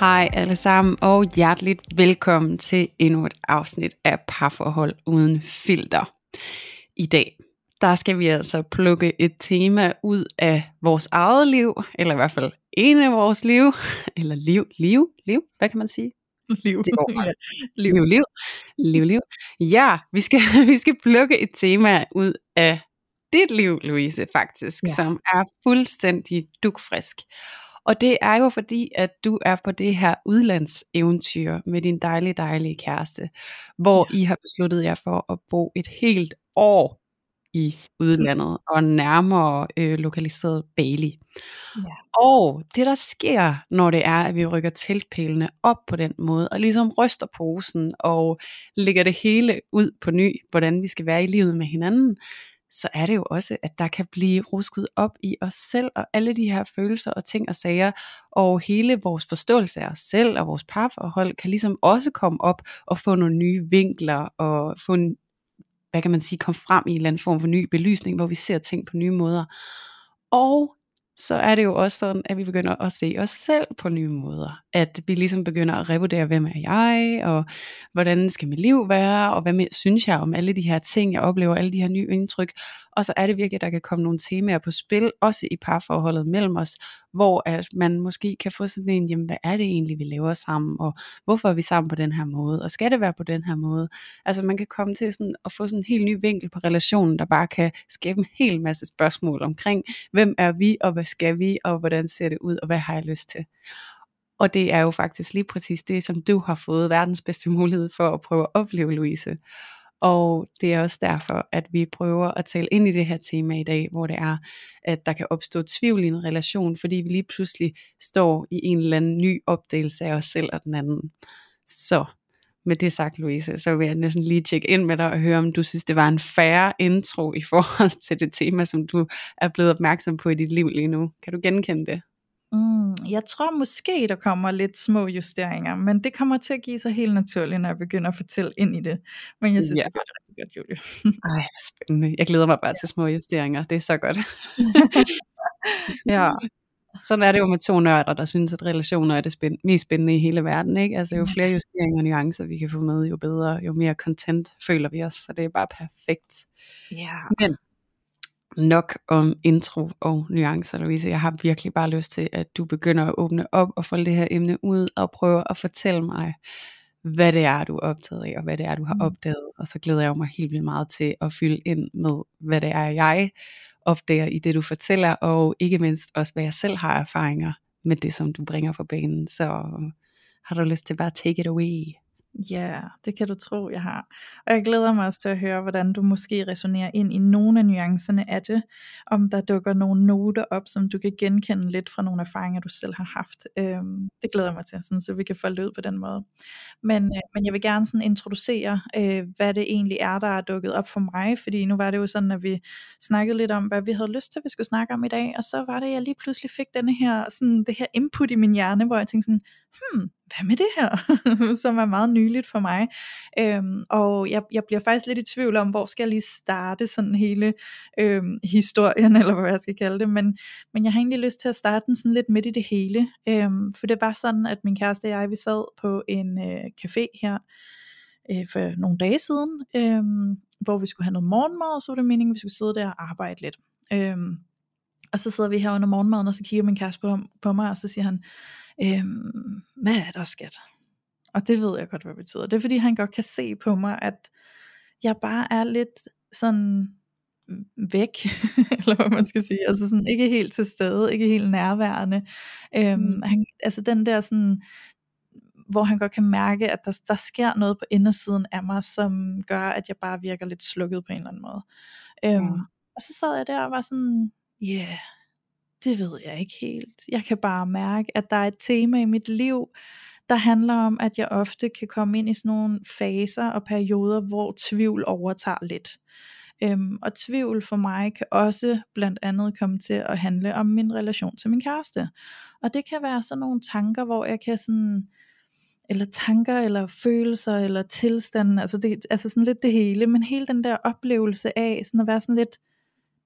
Hej alle sammen, og hjerteligt velkommen til endnu et afsnit af Parforhold uden filter. I dag, der skal vi altså plukke et tema ud af vores eget liv, eller i hvert fald en af vores liv, eller liv, liv, liv, hvad kan man sige? Liv. Det går ja. Liv, liv, liv, liv, liv. Ja, vi skal, vi skal plukke et tema ud af dit liv, Louise, faktisk, Ja. ja. som er fuldstændig dukfrisk. Og det er jo fordi, at du er på det her udlandseventyr med din dejlige, dejlige kæreste, hvor ja. I har besluttet jer for at bo et helt år i udlandet, og nærmere øh, lokaliseret Bali. Ja. Og det der sker, når det er, at vi rykker teltpælene op på den måde, og ligesom ryster posen, og lægger det hele ud på ny, hvordan vi skal være i livet med hinanden, så er det jo også, at der kan blive rusket op i os selv, og alle de her følelser og ting og sager, og hele vores forståelse af os selv og vores parforhold, kan ligesom også komme op og få nogle nye vinkler, og få en, hvad kan man sige, komme frem i en eller anden form for ny belysning, hvor vi ser ting på nye måder. Og så er det jo også sådan, at vi begynder at se os selv på nye måder. At vi ligesom begynder at revurdere, hvem er jeg, og hvordan skal mit liv være, og hvad synes jeg om alle de her ting, jeg oplever, alle de her nye indtryk. Og så er det virkelig, at der kan komme nogle temaer på spil, også i parforholdet mellem os, hvor at man måske kan få sådan en, jamen hvad er det egentlig, vi laver sammen, og hvorfor er vi sammen på den her måde, og skal det være på den her måde? Altså man kan komme til sådan at få sådan en helt ny vinkel på relationen, der bare kan skabe en hel masse spørgsmål omkring, hvem er vi, og hvad skal vi, og hvordan ser det ud, og hvad har jeg lyst til? Og det er jo faktisk lige præcis det, som du har fået verdens bedste mulighed for at prøve at opleve, Louise. Og det er også derfor, at vi prøver at tale ind i det her tema i dag, hvor det er, at der kan opstå tvivl i en relation, fordi vi lige pludselig står i en eller anden ny opdelelse af os selv og den anden. Så med det sagt, Louise, så vil jeg næsten lige tjekke ind med dig og høre, om du synes, det var en færre intro i forhold til det tema, som du er blevet opmærksom på i dit liv lige nu. Kan du genkende det? Mm, jeg tror måske, der kommer lidt små justeringer, men det kommer til at give sig helt naturligt, når jeg begynder at fortælle ind i det. Men jeg synes, Ja. det gør det rigtig godt, Julie. Ej, spændende. Jeg glæder mig bare til små justeringer. Det er så godt. ja. Sådan er det jo med to nørder, der synes, at relationer er det spænd- mest spændende i hele verden. Ikke? Altså jo flere justeringer og nuancer, vi kan få med, jo bedre, jo mere content føler vi os. Så det er bare perfekt. Ja. Men nok om intro og nuancer, Louise. Jeg har virkelig bare lyst til, at du begynder at åbne op og folde det her emne ud og prøve at fortælle mig, hvad det er, du er optaget af, og hvad det er, du har Mm. opdaget. Og så glæder jeg mig helt vildt meget til at fylde ind med, hvad det er, jeg opdager i det, du fortæller, og ikke mindst også, hvad jeg selv har erfaringer med det, som du bringer på banen. Så har du lyst til bare take it away? Ja, det kan du tro, jeg har. Og jeg glæder mig også til at høre, hvordan du måske resonerer ind i nogle af nuancerne af det. Om der dukker nogle noter op, som du kan genkende lidt fra nogle erfaringer, du selv har haft. Øhm, det glæder jeg mig til, sådan, så vi kan få ud på den måde. Men, øh, men jeg vil gerne sådan introducere, øh, hvad det egentlig er, der er dukket op for mig. Fordi nu var det jo sådan, at vi snakkede lidt om, hvad vi havde lyst til, at vi skulle snakke om i dag. Og så var det, at jeg lige pludselig fik denne her, sådan, det her input i min hjerne, hvor jeg tænkte sådan, hmm, hvad med det her? som er meget nyligt for mig. Øhm, og jeg, jeg bliver faktisk lidt i tvivl om, hvor skal jeg lige starte sådan hele øhm, historien, eller hvad jeg skal kalde det. Men, men jeg har egentlig lyst til at starte den sådan lidt midt i det hele. Øhm, for det var sådan, at min kæreste og jeg, vi sad på en øh, café her øh, for nogle dage siden, øhm, hvor vi skulle have noget morgenmad, og så var det meningen, at vi skulle sidde der og arbejde lidt. Øhm, og så sidder vi her under morgenmaden, og så kigger min kæreste på, på mig, og så siger han, øhm, hvad er der skat? Og det ved jeg godt, hvad det betyder. Det er fordi, han godt kan se på mig, at jeg bare er lidt sådan væk, eller hvad man skal sige, altså sådan ikke helt til stede, ikke helt nærværende. Øhm, Mm. han, altså den der sådan, hvor han godt kan mærke, at der, der sker noget på indersiden af mig, som gør, at jeg bare virker lidt slukket på en eller anden måde. Øhm, Ja. Og så sad jeg der og var sådan, ja, yeah, det ved jeg ikke helt. Jeg kan bare mærke, at der er et tema i mit liv, der handler om, at jeg ofte kan komme ind i sådan nogle faser og perioder, hvor tvivl overtager lidt. Øhm, og tvivl for mig kan også blandt andet komme til at handle om min relation til min kæreste. Og det kan være sådan nogle tanker, hvor jeg kan sådan, eller tanker, eller følelser, eller tilstanden, altså, det, altså sådan lidt det hele, men hele den der oplevelse af sådan at være sådan lidt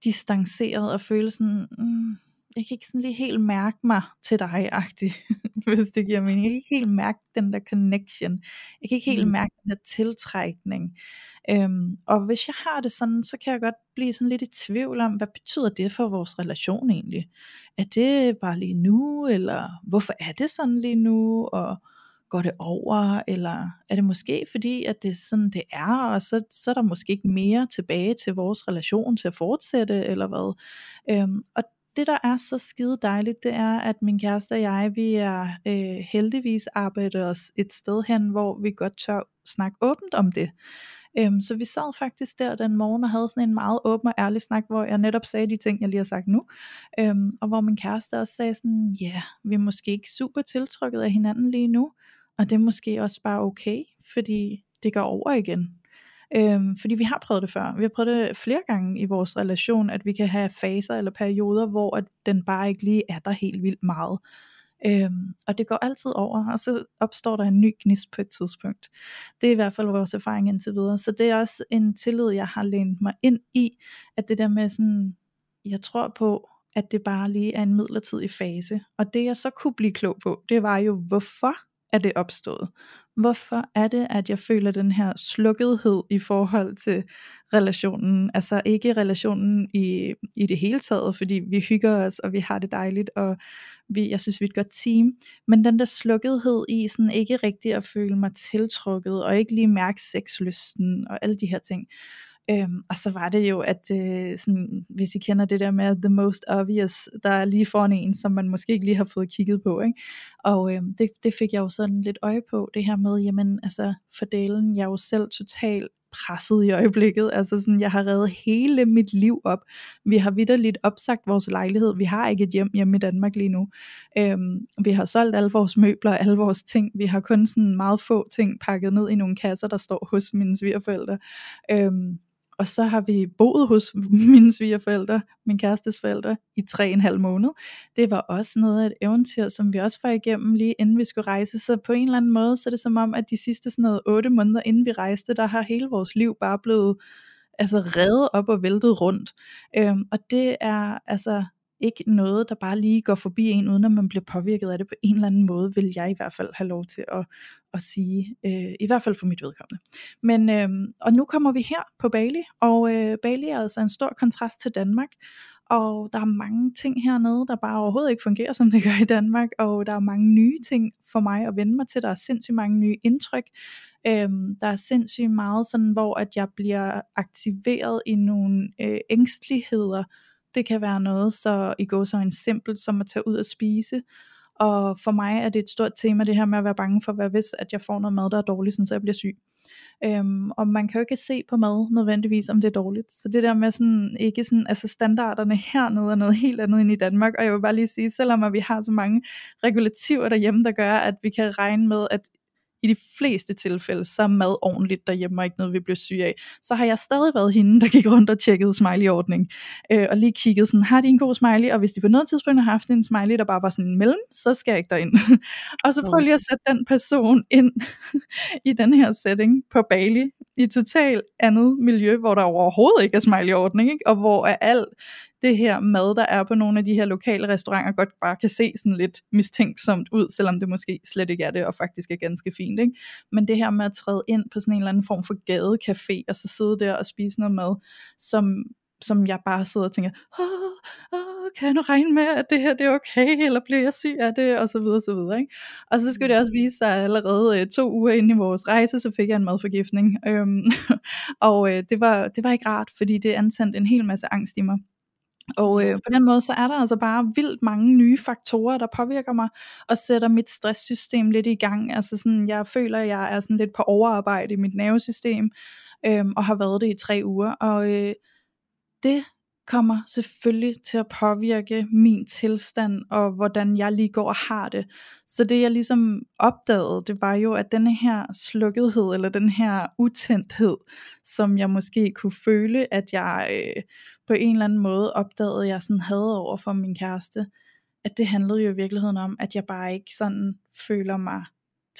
distanceret og føle sådan, mm, jeg kan ikke sådan lige helt mærke mig til dig, agtig, hvis det giver mening. Jeg kan ikke helt mærke den der connection. Jeg kan ikke helt Mm. mærke den der tiltrækning. Øhm, og hvis jeg har det sådan, så kan jeg godt blive sådan lidt i tvivl om, hvad betyder det for vores relation egentlig? Er det bare lige nu, eller hvorfor er det sådan lige nu, og går det over, eller er det måske fordi, at det er sådan det er, og så, så er der måske ikke mere tilbage til vores relation til at fortsætte, eller hvad. Øhm, og det der er så skide dejligt, det er, at min kæreste og jeg, vi er øh, heldigvis arbejder os et sted hen, hvor vi godt tør snakke åbent om det. Øhm, så vi sad faktisk der den morgen og havde sådan en meget åben og ærlig snak, hvor jeg netop sagde de ting, jeg lige har sagt nu. Øhm, og hvor min kæreste også sagde sådan, ja, yeah, vi er måske ikke super tiltrykket af hinanden lige nu, og det er måske også bare okay, fordi det går over igen. Øhm, fordi vi har prøvet det før. Vi har prøvet det flere gange i vores relation, at vi kan have faser eller perioder, hvor at den bare ikke lige er der helt vildt meget. Øhm, og det går altid over, og så opstår der en ny gnist på et tidspunkt. Det er i hvert fald vores erfaring indtil videre. Så det er også en tillid, jeg har lænet mig ind i, at det der med sådan, jeg tror på, at det bare lige er en midlertidig fase. Og det jeg så kunne blive klog på, det var jo, hvorfor er det opstået? Hvorfor er det, at jeg føler den her slukkethed i forhold til relationen? Altså ikke relationen i, i det hele taget, fordi vi hygger os, og vi har det dejligt, og vi, jeg synes, vi er et godt team. Men den der slukkethed i sådan ikke rigtig at føle mig tiltrukket, og ikke lige mærke sexlysten, og alle de her ting. Øhm, og så var det jo, at øh, sådan, hvis I kender det der med the most obvious, der er lige foran en, som man måske ikke lige har fået kigget på. Ikke? Og øh, det, det fik jeg jo sådan lidt øje på, det her med, jamen altså fordelen, jeg er jo selv totalt presset i øjeblikket, altså sådan, jeg har reddet hele mit liv op, vi har vidderligt opsagt vores lejlighed, vi har ikke et hjem hjemme i Danmark lige nu, øhm, vi har solgt alle vores møbler, alle vores ting, vi har kun sådan meget få ting pakket ned i nogle kasser, der står hos mine svigerforældre, øhm, og så har vi boet hos mine svigerforældre, min kærestes forældre, i tre en halv måned. Det var også noget af et eventyr, som vi også var igennem lige inden vi skulle rejse. Så på en eller anden måde, så er det som om, at de sidste sådan noget otte måneder inden vi rejste, der har hele vores liv bare blevet altså reddet op og væltet rundt. Øhm, og det er altså ikke noget, der bare lige går forbi en, uden at man bliver påvirket af det på en eller anden måde, vil jeg i hvert fald have lov til at, at sige, øh, i hvert fald for mit vedkommende. Men, øh, og nu kommer vi her på Bali, og øh, Bali er altså en stor kontrast til Danmark, og der er mange ting hernede, der bare overhovedet ikke fungerer, som det gør i Danmark, og der er mange nye ting for mig at vende mig til, der er sindssygt mange nye indtryk, øhm, der er sindssygt meget sådan, hvor at jeg bliver aktiveret i nogle øh, ængstligheder, det kan være noget så i går så en simpelt som at tage ud og spise. Og for mig er det et stort tema det her med at være bange for, hvad hvis at jeg får noget mad, der er dårligt, så jeg bliver syg. Øhm, og man kan jo ikke se på mad nødvendigvis, om det er dårligt. Så det der med sådan, ikke sådan, altså standarderne hernede er noget helt andet end i Danmark. Og jeg vil bare lige sige, selvom at vi har så mange regulativer derhjemme, der gør, at vi kan regne med, at i de fleste tilfælde, så er mad ordentligt derhjemme, og ikke noget, vi bliver syge af. Så har jeg stadig været hende, der gik rundt og tjekkede smiley-ordning, øh, og lige kigget sådan, har de en god smiley? Og hvis de på noget tidspunkt har haft en smiley, der bare var sådan en mellem, så skal jeg ikke derind. og så prøv lige at sætte den person ind i den her setting på Bali, i totalt andet miljø, hvor der overhovedet ikke er smiley-ordning, ikke? og hvor er alt det her mad, der er på nogle af de her lokale restauranter, godt bare kan se sådan lidt mistænksomt ud, selvom det måske slet ikke er det, og faktisk er ganske fint. Ikke? Men det her med at træde ind på sådan en eller anden form for gadecafé, og så sidde der og spise noget mad, som, som jeg bare sidder og tænker, åh, åh, kan jeg nu regne med, at det her det er okay, eller bliver jeg syg af det, og så videre, og så videre. Ikke? Og så skulle det også vise sig, at allerede øh, to uger inde i vores rejse, så fik jeg en madforgiftning. Øhm, og øh, det, var, det var ikke rart, fordi det antændte en hel masse angst i mig. Og øh, på den måde, så er der altså bare vildt mange nye faktorer, der påvirker mig, og sætter mit stresssystem lidt i gang. Altså sådan, jeg føler, at jeg er sådan lidt på overarbejde i mit nervesystem, øh, og har været det i tre uger. Og øh, det kommer selvfølgelig til at påvirke min tilstand, og hvordan jeg lige går og har det. Så det jeg ligesom opdagede, det var jo, at denne her slukkethed, eller den her utændthed, som jeg måske kunne føle, at jeg øh, på en eller anden måde opdagede, jeg sådan havde over for min kæreste, at det handlede jo i virkeligheden om, at jeg bare ikke sådan føler mig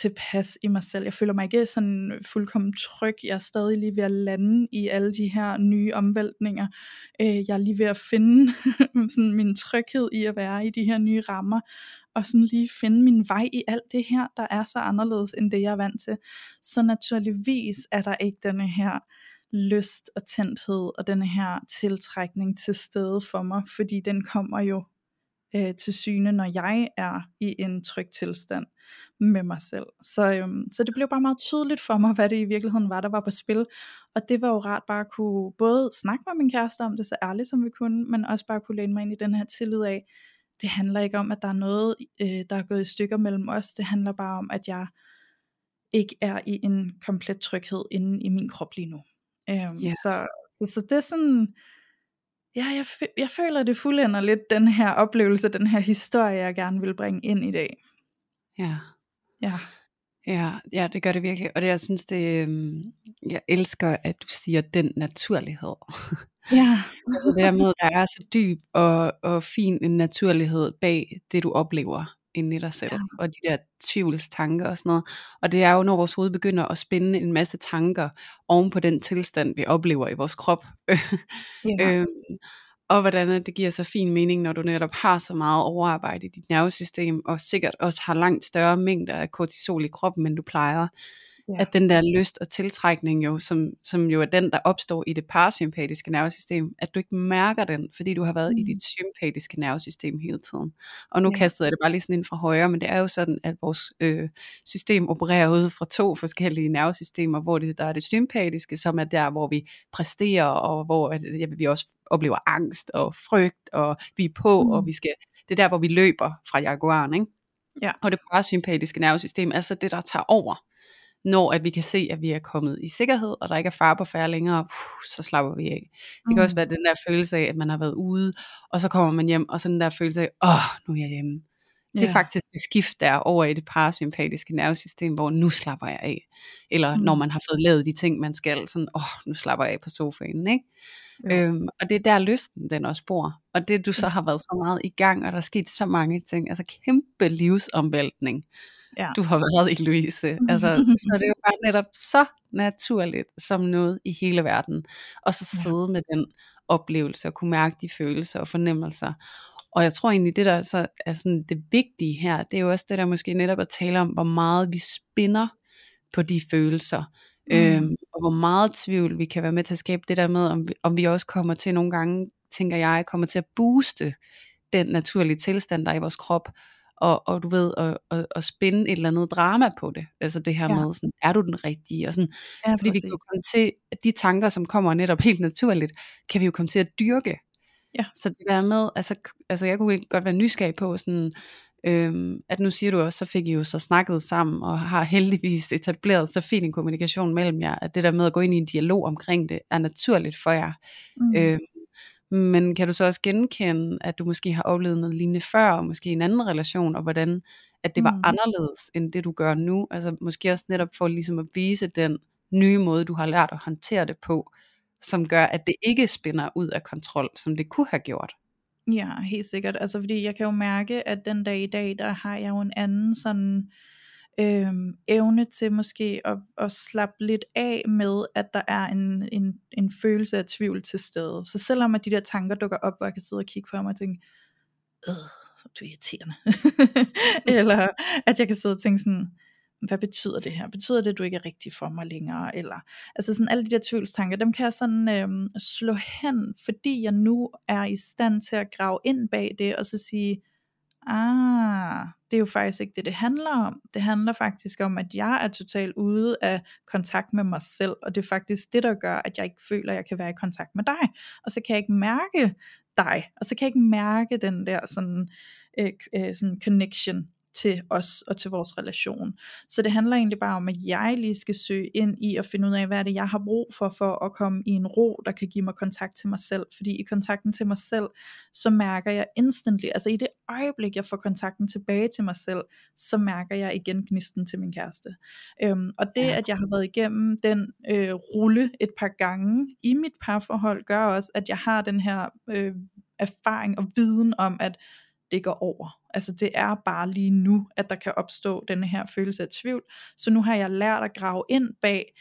tilpas i mig selv. Jeg føler mig ikke sådan fuldkommen tryg. Jeg er stadig lige ved at lande i alle de her nye omvæltninger. Øh, jeg er lige ved at finde sådan min tryghed i at være i de her nye rammer, og sådan lige finde min vej i alt det her, der er så anderledes end det, jeg er vant til. Så naturligvis er der ikke denne her lyst og tændthed og denne her tiltrækning til stede for mig, fordi den kommer jo øh, til syne, når jeg er i en tryg tilstand med mig selv. Så, øhm, så det blev bare meget tydeligt for mig, hvad det i virkeligheden var, der var på spil. Og det var jo rart bare at kunne både snakke med min kæreste om det så ærligt som vi kunne, men også bare kunne læne mig ind i den her tillid af, det handler ikke om, at der er noget, øh, der er gået i stykker mellem os. Det handler bare om, at jeg ikke er i en komplet tryghed inde i min krop lige nu. Øhm, yeah. så, så, så det er sådan, ja, jeg, jeg føler, det fuldender lidt den her oplevelse, den her historie, jeg gerne vil bringe ind i dag. Ja. Ja. Ja, ja, det gør det virkelig. Og det, jeg synes, det, øhm, jeg elsker, at du siger den naturlighed. Ja. altså det der med, at der er så dyb og, og fin en naturlighed bag det, du oplever inde i dig selv, ja. og de der tvivlstanker og sådan noget. Og det er jo, når vores hoved begynder at spænde en masse tanker oven på den tilstand, vi oplever i vores krop. ja. øhm, og hvordan det giver så fin mening, når du netop har så meget overarbejde i dit nervesystem, og sikkert også har langt større mængder af kortisol i kroppen, end du plejer. Ja. At den der lyst og tiltrækning jo, som, som jo er den, der opstår i det parasympatiske nervesystem, at du ikke mærker den, fordi du har været mm. i dit sympatiske nervesystem hele tiden. Og nu ja. kastede jeg det bare lige sådan ind fra højre, men det er jo sådan, at vores øh, system opererer ud fra to forskellige nervesystemer, hvor det, der er det sympatiske, som er der, hvor vi præsterer, og hvor at, ja, vi også oplever angst og frygt, og vi er på, mm. og vi skal, det er der, hvor vi løber fra jaguaren, ikke? Ja. Og det parasympatiske nervesystem er så det, der tager over når at vi kan se, at vi er kommet i sikkerhed, og der ikke er far på færre længere, puh, så slapper vi af. Det mm. kan også være den der følelse af, at man har været ude, og så kommer man hjem, og så den der følelse af, åh, oh, nu er jeg hjemme. Det er faktisk det skift, der er over i det parasympatiske nervesystem, hvor nu slapper jeg af. Eller mm. når man har fået lavet de ting, man skal, sådan, åh, oh, nu slapper jeg af på sofaen, ikke? Ja. Øhm, og det er der lysten, den også bor. Og det du så har været så meget i gang, og der er sket så mange ting, altså kæmpe livsomvæltning ja. du har været i, Louise. Altså, så det er jo bare netop så naturligt som noget i hele verden. Og så sidde ja. med den oplevelse og kunne mærke de følelser og fornemmelser. Og jeg tror egentlig, det der så er sådan det vigtige her, det er jo også det der måske netop at tale om, hvor meget vi spinder på de følelser. Mm. Øhm, og hvor meget tvivl vi kan være med til at skabe det der med, om vi, om vi også kommer til nogle gange, tænker jeg, kommer til at booste den naturlige tilstand, der er i vores krop, og, og du ved, at, at, at spænde et eller andet drama på det. Altså det her ja. med, sådan, er du den rigtige? Og sådan, ja, fordi præcis. vi kan komme til, at de tanker, som kommer netop helt naturligt, kan vi jo komme til at dyrke. Ja. Så det der med, altså, altså jeg kunne godt være nysgerrig på, sådan, øhm, at nu siger du også, så fik I jo så snakket sammen, og har heldigvis etableret så fin en kommunikation mellem jer, at det der med at gå ind i en dialog omkring det, er naturligt for jer. Mm. Øhm, men kan du så også genkende, at du måske har oplevet noget lignende før, og måske i en anden relation, og hvordan at det var mm. anderledes end det du gør nu? Altså måske også netop for ligesom at vise den nye måde, du har lært at håndtere det på, som gør, at det ikke spinder ud af kontrol, som det kunne have gjort. Ja, helt sikkert. Altså fordi jeg kan jo mærke, at den dag i dag, der har jeg jo en anden sådan øh, evne til måske at, at slappe lidt af med, at der er en, en, en følelse af tvivl til stede. Så selvom at de der tanker dukker op, hvor jeg kan sidde og kigge på mig og tænke, øh, du er irriterende. Eller at jeg kan sidde og tænke sådan, hvad betyder det her? Betyder det, at du ikke er rigtig for mig længere? Eller, altså sådan alle de der tvivlstanker, dem kan jeg sådan øhm, slå hen, fordi jeg nu er i stand til at grave ind bag det, og så sige, ah, det er jo faktisk ikke det, det handler om. Det handler faktisk om, at jeg er totalt ude af kontakt med mig selv, og det er faktisk det, der gør, at jeg ikke føler, at jeg kan være i kontakt med dig. Og så kan jeg ikke mærke dig. Og så kan jeg ikke mærke den der sådan, øh, øh, sådan connection til os og til vores relation. Så det handler egentlig bare om, at jeg lige skal søge ind i og finde ud af, hvad er det, jeg har brug for, for at komme i en ro, der kan give mig kontakt til mig selv. Fordi i kontakten til mig selv, så mærker jeg instantly, altså i det øjeblik, jeg får kontakten tilbage til mig selv, så mærker jeg igen gnisten til min kæreste. Øhm, og det, at jeg har været igennem den øh, rulle et par gange i mit parforhold, gør også, at jeg har den her øh, erfaring og viden om, at det går over. Altså det er bare lige nu, at der kan opstå denne her følelse af tvivl. Så nu har jeg lært at grave ind bag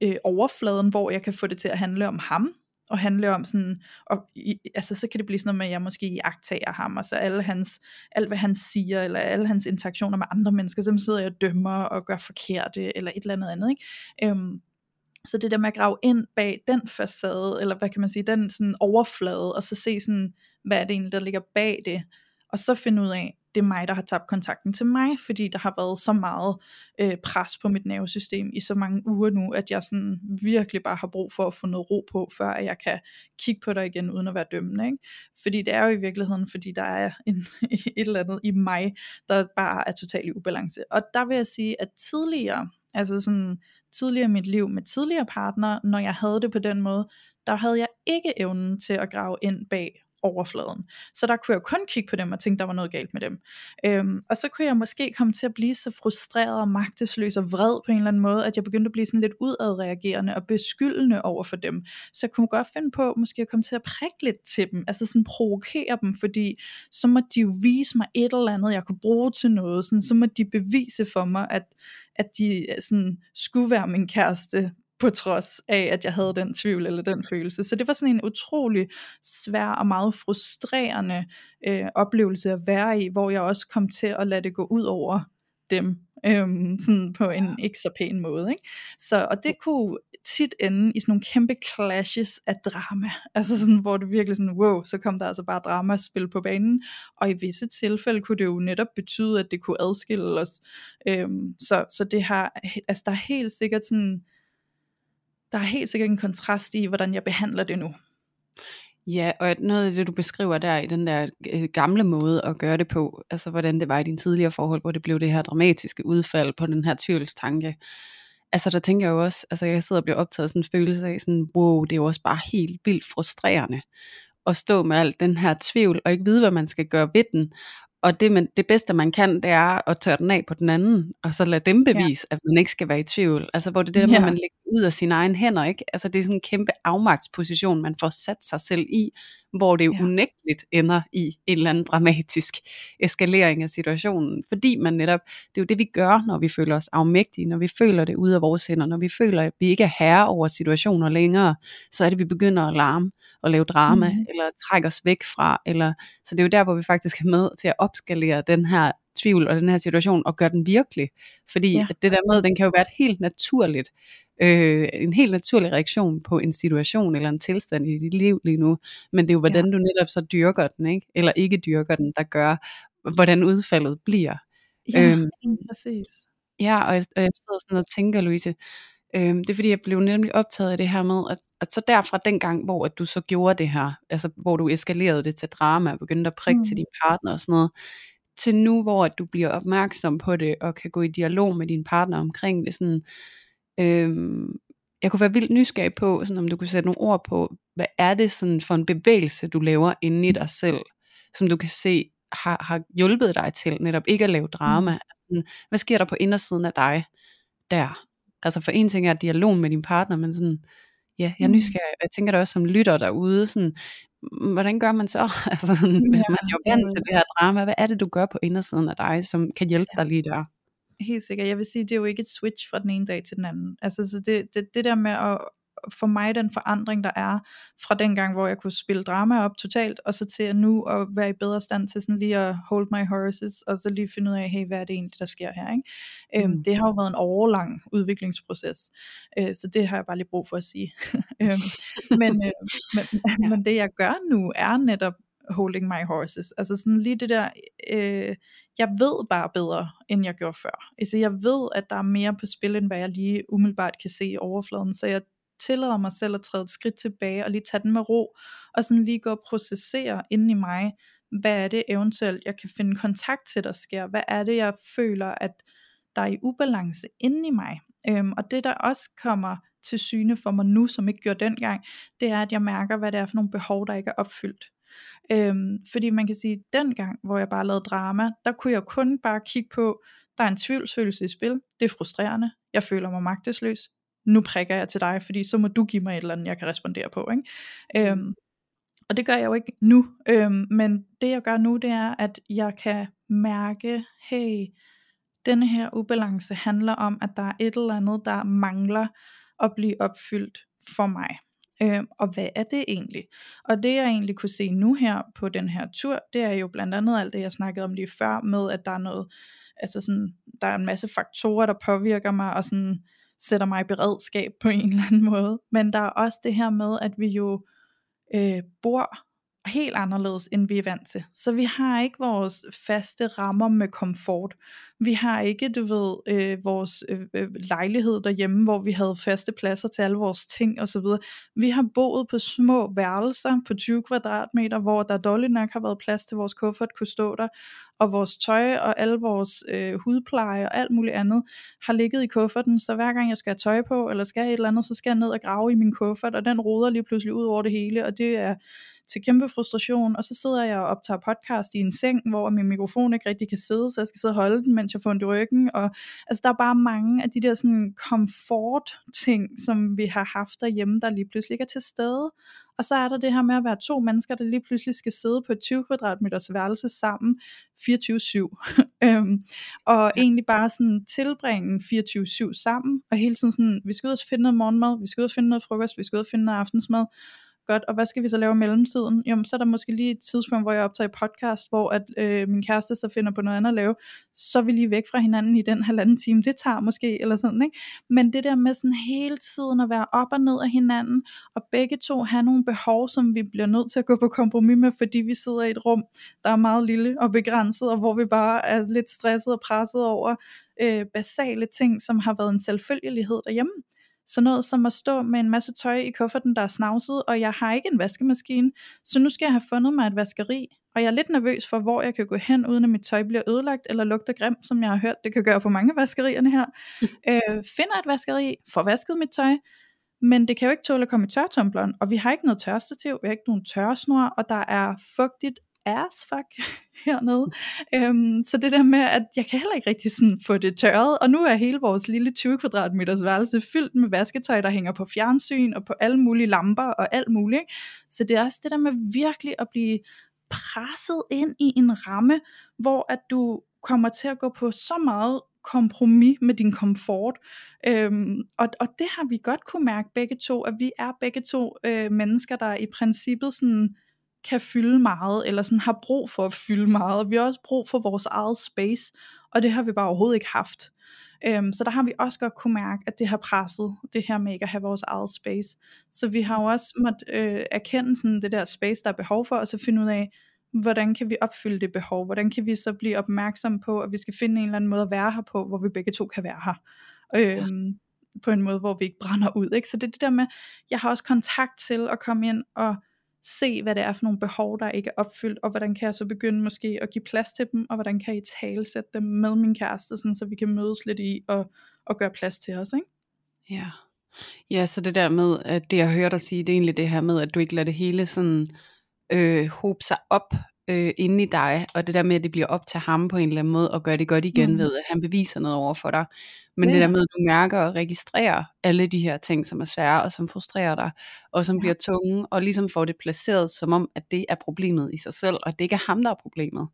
øh, overfladen, hvor jeg kan få det til at handle om ham, og handle om sådan, og i, altså så kan det blive sådan noget med, at jeg måske iagtager ham, og så alle hans, alt hvad han siger, eller alle hans interaktioner med andre mennesker, så sidder jeg og dømmer og gør forkerte, eller et eller andet andet, ikke? Øhm, så det der med at grave ind bag den facade, eller hvad kan man sige, den sådan overflade, og så se sådan, hvad er det egentlig, der ligger bag det, og så finde ud af, det er mig, der har tabt kontakten til mig, fordi der har været så meget øh, pres på mit nervesystem i så mange uger nu, at jeg sådan virkelig bare har brug for at få noget ro på, før jeg kan kigge på dig igen, uden at være dømmende. Ikke? Fordi det er jo i virkeligheden, fordi der er en, et eller andet i mig, der bare er totalt i ubalance. Og der vil jeg sige, at tidligere, altså sådan tidligere i mit liv med tidligere partner, når jeg havde det på den måde, der havde jeg ikke evnen til at grave ind bag overfladen. Så der kunne jeg kun kigge på dem og tænke, der var noget galt med dem. Øhm, og så kunne jeg måske komme til at blive så frustreret og magtesløs og vred på en eller anden måde, at jeg begyndte at blive sådan lidt udadreagerende og beskyldende over for dem. Så jeg kunne godt finde på måske at komme til at prikke lidt til dem, altså sådan provokere dem, fordi så må de jo vise mig et eller andet, jeg kunne bruge til noget, sådan, så må de bevise for mig, at at de øh, sådan, skulle være min kæreste på trods af, at jeg havde den tvivl eller den følelse. Så det var sådan en utrolig svær og meget frustrerende øh, oplevelse at være i, hvor jeg også kom til at lade det gå ud over dem, øhm, sådan på en ikke så pæn måde. Ikke? Så, og det kunne tit ende i sådan nogle kæmpe clashes af drama, altså sådan, hvor det virkelig sådan, wow, så kom der altså bare dramaspil på banen, og i visse tilfælde kunne det jo netop betyde, at det kunne adskille os. Øhm, så, så det har, altså der er helt sikkert sådan, der er helt sikkert en kontrast i, hvordan jeg behandler det nu. Ja, og noget af det, du beskriver der i den der øh, gamle måde at gøre det på, altså hvordan det var i din tidligere forhold, hvor det blev det her dramatiske udfald på den her tvivlstanke. Altså der tænker jeg jo også, altså jeg sidder og bliver optaget sådan en følelse af sådan, wow, det er jo også bare helt vildt frustrerende at stå med alt den her tvivl, og ikke vide, hvad man skal gøre ved den, og det, man, det bedste man kan, det er at tørre den af på den anden, og så lade dem bevise, ja. at man ikke skal være i tvivl. Altså hvor det er det der, ja. man lægger ud af sine egne hænder, ikke? Altså det er sådan en kæmpe afmagtsposition, man får sat sig selv i, hvor det jo ja. unægteligt ender i en eller anden dramatisk eskalering af situationen. Fordi man netop, det er jo det vi gør, når vi føler os afmægtige, når vi føler det ud af vores hænder, når vi føler, at vi ikke er herre over situationer længere, så er det, vi begynder at larme og lave drama, mm. eller trække os væk fra, eller, så det er jo der, hvor vi faktisk er med til at opskalere den her tvivl og den her situation, og gøre den virkelig. Fordi ja. at det der med, den kan jo være et helt naturligt, øh, en helt naturlig reaktion på en situation eller en tilstand i dit liv lige nu, men det er jo, hvordan ja. du netop så dyrker den, ikke? eller ikke dyrker den, der gør, hvordan udfaldet bliver. Ja, øhm, præcis. Ja, og jeg, og jeg sidder sådan og tænker, Louise, Øhm, det er fordi, jeg blev nemlig optaget af det her med, at, at så derfra den gang, hvor at du så gjorde det her, altså hvor du eskalerede det til drama, og begyndte at prikke mm. til din partner og sådan noget, til nu, hvor at du bliver opmærksom på det, og kan gå i dialog med din partner omkring det, sådan, øhm, jeg kunne være vildt nysgerrig på, sådan, om du kunne sætte nogle ord på, hvad er det sådan for en bevægelse, du laver inde i dig selv, som du kan se har, har hjulpet dig til netop ikke at lave drama. Mm. Hvad sker der på indersiden af dig der? Altså for en ting er dialog med din partner, men sådan, ja, jeg er mm. nysgerrig, jeg tænker da også som lytter derude, sådan, hvordan gør man så? Altså, sådan, hvis man er vant til det her drama, hvad er det, du gør på indersiden af dig, som kan hjælpe dig lige der? Helt sikkert. Jeg vil sige, det er jo ikke et switch fra den ene dag til den anden. Altså, så det, det, det der med at, for mig den forandring, der er fra den gang, hvor jeg kunne spille drama op totalt, og så til at nu at være i bedre stand til sådan lige at hold my horses, og så lige finde ud af, hey, hvad er det egentlig, der sker her? Ikke? Øhm, mm. Øhm, det har jo været en overlang udviklingsproces, øh, så det har jeg bare lige brug for at sige. øhm, men, øh, men, ja. men det jeg gør nu, er netop holding my horses. Altså sådan lige det der, øh, jeg ved bare bedre, end jeg gjorde før. Altså jeg ved, at der er mere på spil, end hvad jeg lige umiddelbart kan se i overfladen, så jeg tillader mig selv at træde et skridt tilbage og lige tage den med ro, og sådan lige gå og processere inde i mig, hvad er det eventuelt, jeg kan finde kontakt til, der sker, hvad er det, jeg føler, at der er i ubalance inde i mig. Øhm, og det der også kommer til syne for mig nu, som ikke gjorde dengang, det er, at jeg mærker, hvad det er for nogle behov, der ikke er opfyldt. Øhm, fordi man kan sige, dengang, hvor jeg bare lavede drama, der kunne jeg kun bare kigge på, der er en tvivlsfølelse i spil, det er frustrerende, jeg føler mig magtesløs, nu prikker jeg til dig, fordi så må du give mig et eller andet, jeg kan respondere på. Ikke? Mm. Øhm, og det gør jeg jo ikke nu, øhm, men det jeg gør nu, det er, at jeg kan mærke, hey, denne her ubalance handler om, at der er et eller andet, der mangler at blive opfyldt for mig. Øh, og hvad er det egentlig? Og det jeg egentlig kunne se nu her på den her tur, det er jo blandt andet alt det, jeg snakkede om lige før, med at der er noget, altså sådan, der er en masse faktorer, der påvirker mig, og sådan sætter mig i beredskab på en eller anden måde. Men der er også det her med, at vi jo øh, bor helt anderledes, end vi er vant til. Så vi har ikke vores faste rammer med komfort. Vi har ikke, du ved, øh, vores øh, øh lejlighed derhjemme, hvor vi havde faste pladser til alle vores ting osv. Vi har boet på små værelser på 20 kvadratmeter, hvor der dårligt nok har været plads til vores kuffert kunne stå der, og vores tøj og alle vores øh, hudpleje og alt muligt andet har ligget i kufferten, så hver gang jeg skal have tøj på, eller skal have et eller andet, så skal jeg ned og grave i min kuffert, og den roder lige pludselig ud over det hele, og det er til kæmpe frustration, og så sidder jeg og optager podcast i en seng, hvor min mikrofon ikke rigtig kan sidde, så jeg skal sidde og holde den, mens jeg får ondt i ryggen, og altså der er bare mange af de der sådan komfort ting, som vi har haft derhjemme, der lige pludselig ikke er til stede, og så er der det her med at være to mennesker, der lige pludselig skal sidde på et 20 kvadratmeters værelse sammen 24-7. øhm, og egentlig bare sådan tilbringe 24-7 sammen, og hele tiden sådan, vi skal ud og finde noget morgenmad, vi skal ud og finde noget frokost, vi skal ud og finde noget aftensmad, godt, og hvad skal vi så lave i mellemtiden? Jamen, så er der måske lige et tidspunkt, hvor jeg optager podcast, hvor at, øh, min kæreste så finder på noget andet at lave, så er vi lige væk fra hinanden i den halvanden time, det tager måske, eller sådan, ikke? Men det der med sådan hele tiden at være op og ned af hinanden, og begge to have nogle behov, som vi bliver nødt til at gå på kompromis med, fordi vi sidder i et rum, der er meget lille og begrænset, og hvor vi bare er lidt stresset og presset over øh, basale ting, som har været en selvfølgelighed derhjemme. Så noget som at stå med en masse tøj i kufferten, der er snavset, og jeg har ikke en vaskemaskine, så nu skal jeg have fundet mig et vaskeri, og jeg er lidt nervøs for, hvor jeg kan gå hen, uden at mit tøj bliver ødelagt, eller lugter grimt, som jeg har hørt, det kan gøre på mange vaskerierne her. øh, finder et vaskeri, får vasket mit tøj, men det kan jo ikke tåle at komme i tørretumbleren, og vi har ikke noget tørrestativ, vi har ikke nogen tørresnor, og der er fugtigt as fuck hernede. Øhm, så det der med, at jeg kan heller ikke rigtig sådan få det tørret, og nu er hele vores lille 20 kvadratmeters værelse fyldt med vasketøj, der hænger på fjernsyn og på alle mulige lamper og alt muligt. Så det er også det der med virkelig at blive presset ind i en ramme, hvor at du kommer til at gå på så meget kompromis med din komfort. Øhm, og, og det har vi godt kunne mærke begge to, at vi er begge to øh, mennesker, der i princippet sådan kan fylde meget, eller sådan har brug for at fylde meget, vi har også brug for vores eget space, og det har vi bare overhovedet ikke haft. Øhm, så der har vi også godt kunne mærke, at det har presset det her med ikke at have vores eget space. Så vi har jo også måttet øh, erkende sådan det der space, der er behov for, og så finde ud af, hvordan kan vi opfylde det behov? Hvordan kan vi så blive opmærksom på, at vi skal finde en eller anden måde at være her på, hvor vi begge to kan være her? Øhm, ja. På en måde, hvor vi ikke brænder ud. Ikke? Så det er det der med, jeg har også kontakt til at komme ind og se, hvad det er for nogle behov, der ikke er opfyldt, og hvordan kan jeg så begynde måske at give plads til dem, og hvordan kan jeg tale sætte dem med min kæreste, sådan, så vi kan mødes lidt i og, og gøre plads til os, ikke? Ja. Ja, så det der med, at det jeg hører dig sige, det er egentlig det her med, at du ikke lader det hele sådan øh, hobe sig op øh, inde i dig, og det der med, at det bliver op til ham på en eller anden måde, og gøre det godt igen mm. ved, at han beviser noget over for dig. Men ja. det der med, at du mærker og registrerer alle de her ting, som er svære, og som frustrerer dig, og som ja. bliver tunge, og ligesom får det placeret som om, at det er problemet i sig selv, og det ikke er ham, der er problemet.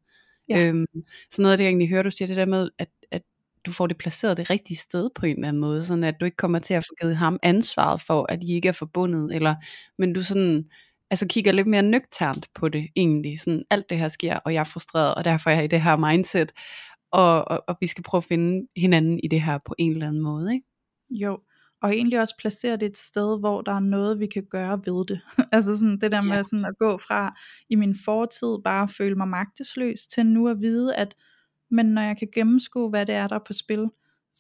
Ja. Øhm, så noget af det, jeg egentlig hører, du siger, det der med, at, at du får det placeret det rigtige sted på en eller anden måde, sådan at du ikke kommer til at få givet ham ansvaret for, at I ikke er forbundet, eller, men du sådan altså kigger lidt mere nøgternt på det egentlig. Sådan, alt det her sker, og jeg er frustreret, og derfor er jeg i det her mindset. Og, og, og vi skal prøve at finde hinanden i det her på en eller anden måde. Ikke? Jo, og egentlig også placere det et sted, hvor der er noget, vi kan gøre ved det. altså sådan det der med ja. sådan at gå fra i min fortid bare føle mig magtesløs, til nu at vide, at men når jeg kan gennemskue, hvad det er, der er på spil,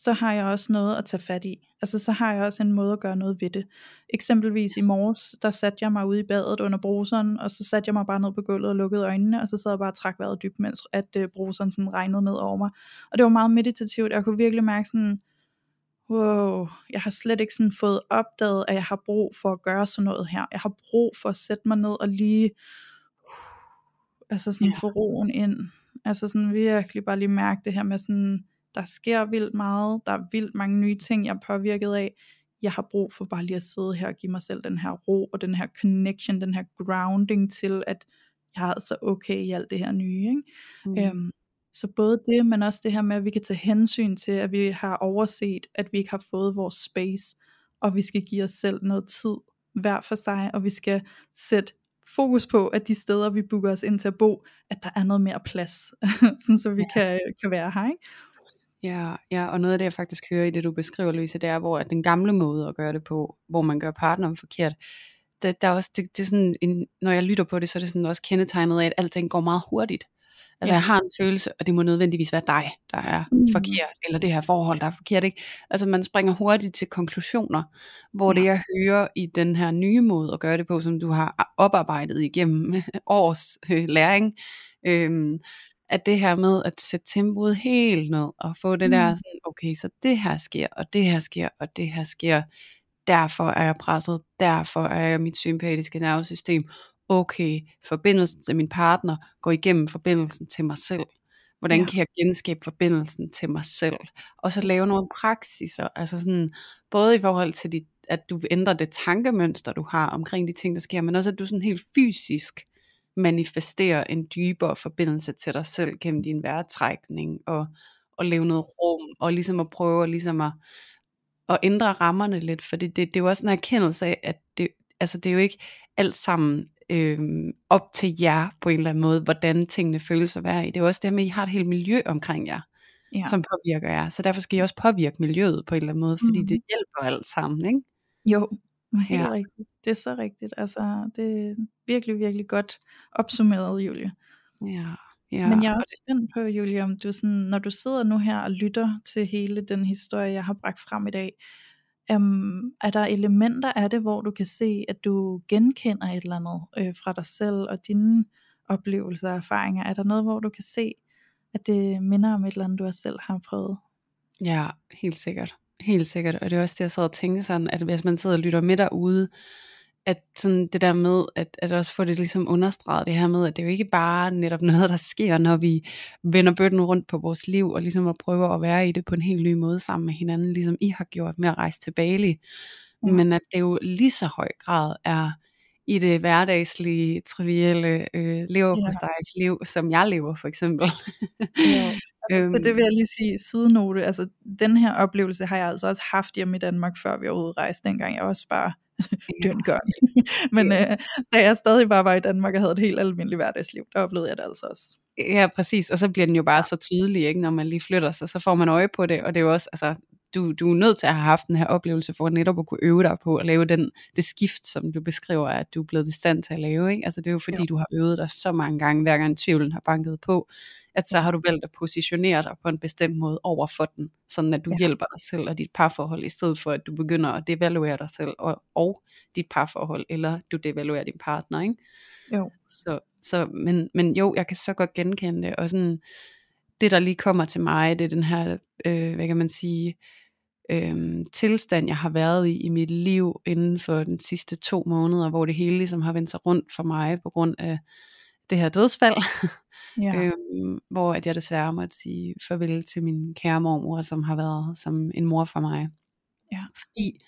så har jeg også noget at tage fat i. Altså så har jeg også en måde at gøre noget ved det. Eksempelvis i morges, der satte jeg mig ude i badet under bruseren, og så satte jeg mig bare ned på gulvet og lukkede øjnene, og så sad jeg bare og trak vejret dybt, mens at uh, bruseren sådan regnede ned over mig. Og det var meget meditativt, jeg kunne virkelig mærke sådan, wow, jeg har slet ikke sådan fået opdaget, at jeg har brug for at gøre sådan noget her. Jeg har brug for at sætte mig ned og lige, altså sådan yeah. få roen ind. Altså sådan virkelig bare lige mærke det her med sådan, der sker vildt meget, der er vildt mange nye ting, jeg er påvirket af. Jeg har brug for bare lige at sidde her og give mig selv den her ro, og den her connection, den her grounding til, at jeg er altså okay i alt det her nye. Ikke? Mm. Øhm, så både det, men også det her med, at vi kan tage hensyn til, at vi har overset, at vi ikke har fået vores space, og vi skal give os selv noget tid hver for sig, og vi skal sætte fokus på, at de steder, vi booker os ind til at bo, at der er noget mere plads, sådan så vi ja. kan, kan være her. Ikke? Ja, ja, og noget af det, jeg faktisk hører i det, du beskriver, Louise, det er, hvor at den gamle måde at gøre det på, hvor man gør partneren forkert, det, der er også, det, det er sådan en, når jeg lytter på det, så er det sådan også kendetegnet af, at alting går meget hurtigt. Altså ja. jeg har en følelse, og det må nødvendigvis være dig, der er mm. forkert, eller det her forhold, der er forkert. Ikke? Altså man springer hurtigt til konklusioner, hvor ja. det jeg hører i den her nye måde at gøre det på, som du har oparbejdet igennem års øh, læring, øhm, at det her med at sætte tempoet helt ned, og få det mm. der sådan, okay, så det her sker, og det her sker, og det her sker, derfor er jeg presset, derfor er jeg mit sympatiske nervesystem, okay, forbindelsen til min partner går igennem forbindelsen til mig selv. Hvordan ja. kan jeg genskabe forbindelsen til mig selv? Og så lave nogle praksiser, altså sådan, både i forhold til, dit, at du ændrer det tankemønster, du har omkring de ting, der sker, men også at du sådan helt fysisk manifesterer en dybere forbindelse til dig selv gennem din vejrtrækning, og, og lave noget rum, og ligesom at prøve at, ligesom at, at ændre rammerne lidt, for det, det, det er jo også en erkendelse af, at det, altså det er jo ikke alt sammen øh, op til jer på en eller anden måde, hvordan tingene føles at være i. Det er jo også det med, at I har et helt miljø omkring jer, ja. som påvirker jer. Så derfor skal I også påvirke miljøet på en eller anden måde, fordi mm. det hjælper alt sammen, ikke? Jo, helt ja. rigtigt. Det er så rigtigt. Altså, det er virkelig, virkelig godt opsummeret, Julie. Ja. Ja, Men jeg er også spændt på, Julie, om du sådan, når du sidder nu her og lytter til hele den historie, jeg har bragt frem i dag, Um, er der elementer af det, hvor du kan se, at du genkender et eller andet øh, fra dig selv og dine oplevelser og erfaringer? Er der noget, hvor du kan se, at det minder om et eller andet, du selv har prøvet? Ja, helt sikkert. Helt sikkert. Og det er også det, jeg sad og tænkte sådan, at hvis man sidder og lytter med derude, at sådan det der med, at, at også få det ligesom understreget det her med, at det er jo ikke bare netop noget, der sker, når vi vender bøtten rundt på vores liv, og ligesom at prøve at være i det på en helt ny måde sammen med hinanden, ligesom I har gjort med at rejse til Bali. Mm. Men at det jo lige så høj grad er i det hverdagslige, trivielle øh, lever på ja. liv, som jeg lever for eksempel. ja. Altså, så det vil jeg lige sige sidenote, altså den her oplevelse har jeg altså også haft hjemme i Danmark, før vi overhovedet rejste dengang. Jeg var også bare døn gør. Men øh, da jeg stadig bare var i Danmark og havde et helt almindeligt hverdagsliv, der oplevede jeg det altså også. Ja, præcis. Og så bliver den jo bare så tydelig, ikke, når man lige flytter sig. Så får man øje på det, og det er jo også, altså, du, du er nødt til at have haft den her oplevelse for netop at kunne øve dig på at lave den, det skift, som du beskriver, at du er blevet i stand til at lave. Ikke? Altså det er jo fordi, jo. du har øvet dig så mange gange, hver gang tvivlen har banket på, at så har du valgt at positionere dig på en bestemt måde over for den, sådan at du ja. hjælper dig selv og dit parforhold, i stedet for at du begynder at devaluere dig selv og, og dit parforhold, eller du devaluerer din partner. Ikke? Jo. Så, så, men, men jo, jeg kan så godt genkende det, og sådan, det der lige kommer til mig, det er den her, øh, hvad kan man sige, øh, tilstand, jeg har været i i mit liv inden for den sidste to måneder, hvor det hele ligesom har vendt sig rundt for mig på grund af det her dødsfald. Ja. øhm, hvor at jeg desværre måtte sige farvel til min kære mormor, som har været som en mor for mig. Ja. Fordi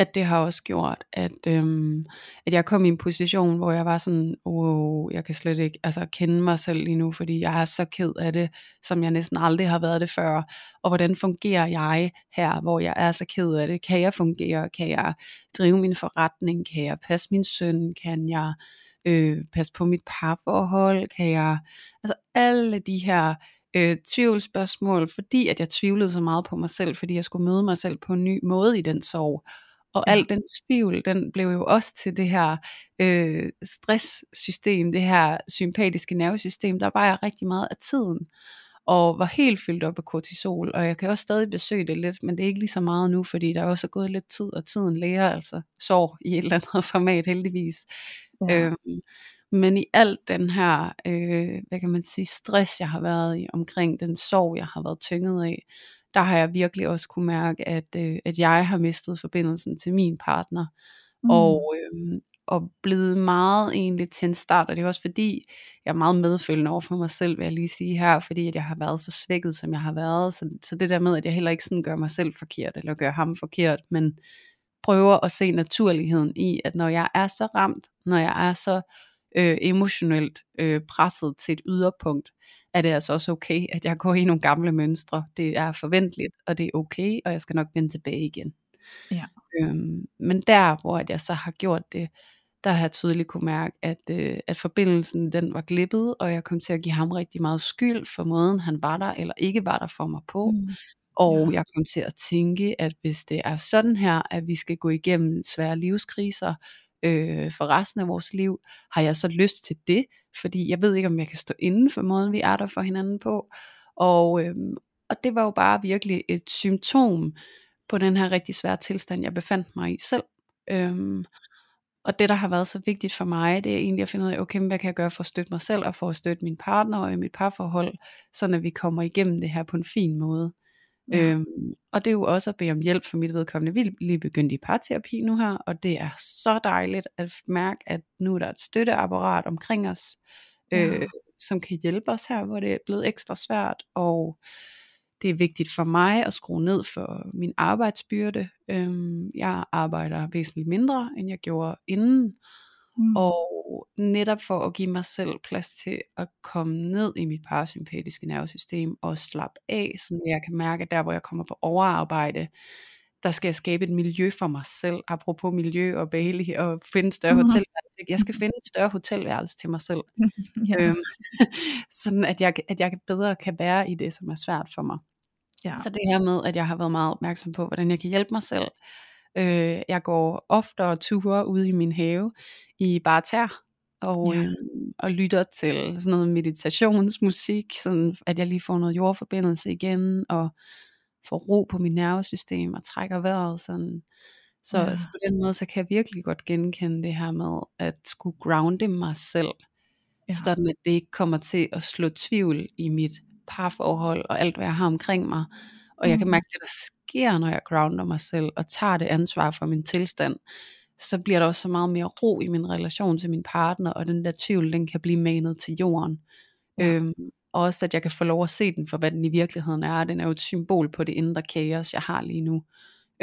at det har også gjort, at, øhm, at jeg kom i en position, hvor jeg var sådan, wow, jeg kan slet ikke altså, kende mig selv lige nu, fordi jeg er så ked af det, som jeg næsten aldrig har været det før. Og hvordan fungerer jeg her, hvor jeg er så ked af det? Kan jeg fungere? Kan jeg drive min forretning? Kan jeg passe min søn? Kan jeg øh, passe på mit parforhold? Kan jeg, altså alle de her øh, tvivlsspørgsmål, fordi at jeg tvivlede så meget på mig selv, fordi jeg skulle møde mig selv på en ny måde i den sorg. Og ja. al den tvivl, den blev jo også til det her øh, stresssystem, det her sympatiske nervesystem, der var jeg rigtig meget af tiden. og var helt fyldt op af kortisol, og jeg kan også stadig besøge det lidt, men det er ikke lige så meget nu, fordi der er også gået lidt tid, og tiden læger altså sår i et eller andet format heldigvis. Ja. Øhm, men i alt den her, øh, hvad kan man sige, stress jeg har været i omkring den sorg jeg har været tynget af, der har jeg virkelig også kunne mærke, at, øh, at jeg har mistet forbindelsen til min partner. Mm. Og, øh, og blevet meget egentlig til en start, og det er også fordi, jeg er meget medfølgende over for mig selv, vil jeg lige sige her, fordi at jeg har været så svækket, som jeg har været, så, så det der med, at jeg heller ikke sådan gør mig selv forkert, eller gør ham forkert, men prøver at se naturligheden i, at når jeg er så ramt, når jeg er så øh, emotionelt øh, presset til et yderpunkt, er det altså også okay, at jeg går i nogle gamle mønstre. Det er forventeligt, og det er okay, og jeg skal nok vende tilbage igen. Ja. Øhm, men der, hvor at jeg så har gjort det, der har jeg tydeligt kunne mærke, at, øh, at forbindelsen den var glippet, og jeg kom til at give ham rigtig meget skyld for måden, han var der eller ikke var der for mig på. Mm. Og ja. jeg kom til at tænke, at hvis det er sådan her, at vi skal gå igennem svære livskriser øh, for resten af vores liv, har jeg så lyst til det, fordi jeg ved ikke, om jeg kan stå inden for måden, vi er der for hinanden på. Og, øh, og det var jo bare virkelig et symptom på den her rigtig svære tilstand, jeg befandt mig i selv. Øhm, og det, der har været så vigtigt for mig, det er egentlig at finde ud af, okay, hvad kan jeg gøre for at støtte mig selv, og for at støtte min partner og i mit parforhold, så at vi kommer igennem det her på en fin måde. Ja. Øhm, og det er jo også at bede om hjælp for mit vedkommende. Vi er lige begyndt i parterapi nu her, og det er så dejligt at mærke, at nu er der et støtteapparat omkring os, øh, ja. som kan hjælpe os her, hvor det er blevet ekstra svært, og det er vigtigt for mig at skrue ned for min arbejdsbyrde. Øhm, jeg arbejder væsentligt mindre, end jeg gjorde inden. Mm. Og netop for at give mig selv plads til at komme ned i mit parasympatiske nervesystem og slappe af, så jeg kan mærke, at der hvor jeg kommer på overarbejde, der skal jeg skabe et miljø for mig selv, apropos miljø og Bailey, og finde større mm. hotelværelse. Jeg skal finde et større hotelværelse til mig selv. ja. øhm, sådan at jeg, at jeg bedre kan være i det, som er svært for mig. Ja. Så det her med, at jeg har været meget opmærksom på, hvordan jeg kan hjælpe mig selv. Øh, jeg går oftere ture ude i min have i bare tær, og, ja. øh, og lytter til sådan noget meditationsmusik, sådan at jeg lige får noget jordforbindelse igen, og får ro på mit nervesystem, og trækker vejret sådan. Så, ja. så på den måde, så kan jeg virkelig godt genkende det her med, at skulle grounde mig selv, ja. sådan at det ikke kommer til at slå tvivl i mit parforhold og alt hvad jeg har omkring mig. Og jeg kan mm. mærke, at det der sker, når jeg grounder mig selv og tager det ansvar for min tilstand, så bliver der også så meget mere ro i min relation til min partner, og den der tvivl, den kan blive manet til jorden. Ja. Øhm, og også at jeg kan få lov at se den for, hvad den i virkeligheden er. Den er jo et symbol på det indre kaos, jeg har lige nu.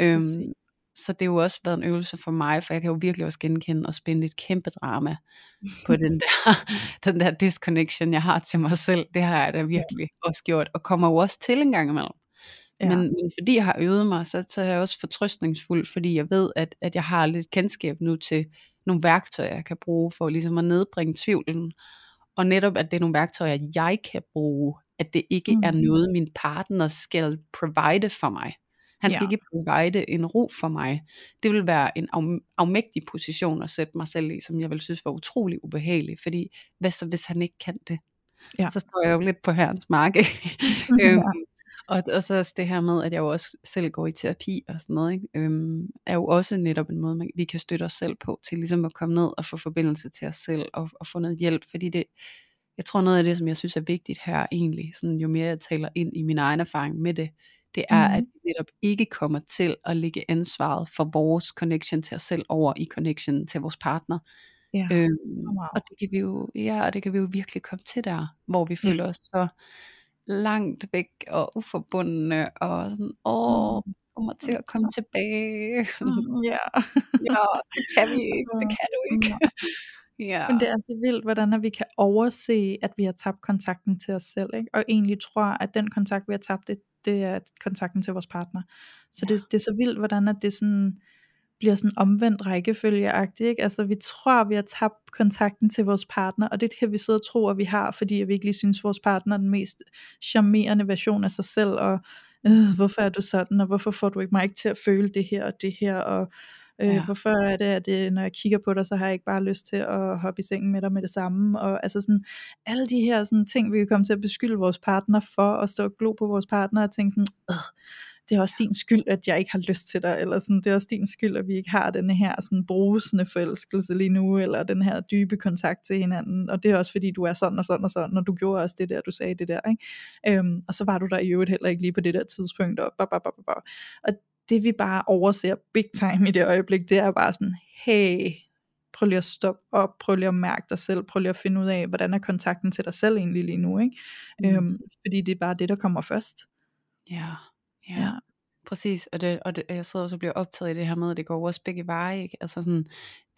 Øhm, så det har jo også været en øvelse for mig, for jeg kan jo virkelig også genkende og spænde et kæmpe drama på den der, den der disconnection, jeg har til mig selv. Det har jeg da virkelig også gjort, og kommer jo også til en gang imellem. Ja. Men, men fordi jeg har øvet mig, så, så er jeg også fortrøstningsfuld, fordi jeg ved, at, at jeg har lidt kendskab nu til nogle værktøjer, jeg kan bruge for ligesom at nedbringe tvivlen. Og netop, at det er nogle værktøjer, jeg kan bruge, at det ikke mm. er noget, min partner skal provide for mig. Han skal ja. ikke provide en ro for mig. Det vil være en af, afmægtig position at sætte mig selv i, som jeg vil synes var utrolig ubehagelig. Fordi hvad så, hvis han ikke kan det? Ja. Så står jeg jo lidt på herrens mark. øhm, og, og så også det her med, at jeg jo også selv går i terapi og sådan noget, ikke? Øhm, er jo også netop en måde, man, vi kan støtte os selv på, til ligesom at komme ned og få forbindelse til os selv, og, og få noget hjælp, fordi det, jeg tror noget af det, som jeg synes er vigtigt her egentlig, sådan jo mere jeg taler ind i min egen erfaring med det, det er, mm. at vi netop ikke kommer til at lægge ansvaret for vores connection til os selv over i connection til vores partner. Ja. Øhm, wow. Og det kan vi jo, ja, og det kan vi jo virkelig komme til der, hvor vi føler ja. os så langt væk og uforbundne og sådan, åh, mm. kommer til at komme tilbage. Mm, ja. ja, det kan vi ikke, det kan du ikke. Ja. Men det er så vildt, hvordan at vi kan overse, at vi har tabt kontakten til os selv, ikke? og egentlig tror, at den kontakt, vi har tabt, det, det er kontakten til vores partner. Så ja. det, det er så vildt, hvordan at det sådan bliver sådan omvendt rækkefølgeagtigt. Ikke? Altså vi tror, vi har tabt kontakten til vores partner, og det kan vi sidde og tro, at vi har, fordi vi ikke lige synes, vores partner er den mest charmerende version af sig selv, og øh, hvorfor er du sådan, og hvorfor får du ikke mig ikke til at føle det her og det her, og Øh, Ja. Hvorfor er det, at det, når jeg kigger på dig, så har jeg ikke bare lyst til at hoppe i sengen med dig med det samme? Og altså sådan, alle de her sådan, ting, vi kan komme til at beskylde vores partner for, og stå og glo på vores partner og tænke sådan, "Ugh, det er også din skyld, at jeg ikke har lyst til dig, eller sådan, det er også din skyld, at vi ikke har den her sådan brusende forelskelse lige nu, eller den her dybe kontakt til hinanden, og det er også fordi, du er sådan og sådan og sådan, og du gjorde også det der, du sagde det der, ikke? Øhm, og så var du der i øvrigt heller ikke lige på det der tidspunkt, og, bap, bap, bap, bap. og det vi bare overser big time i det øjeblik, det er bare sådan, hey, prøv lige at stoppe op, prøv lige at mærke dig selv, prøv lige at finde ud af, hvordan er kontakten til dig selv egentlig lige nu, ikke? Mm. Øhm, fordi det er bare det, der kommer først. Ja, ja. Ja. Præcis, og, det, og det, jeg sidder også og bliver optaget i det her med, at det går også begge veje, ikke? Altså sådan,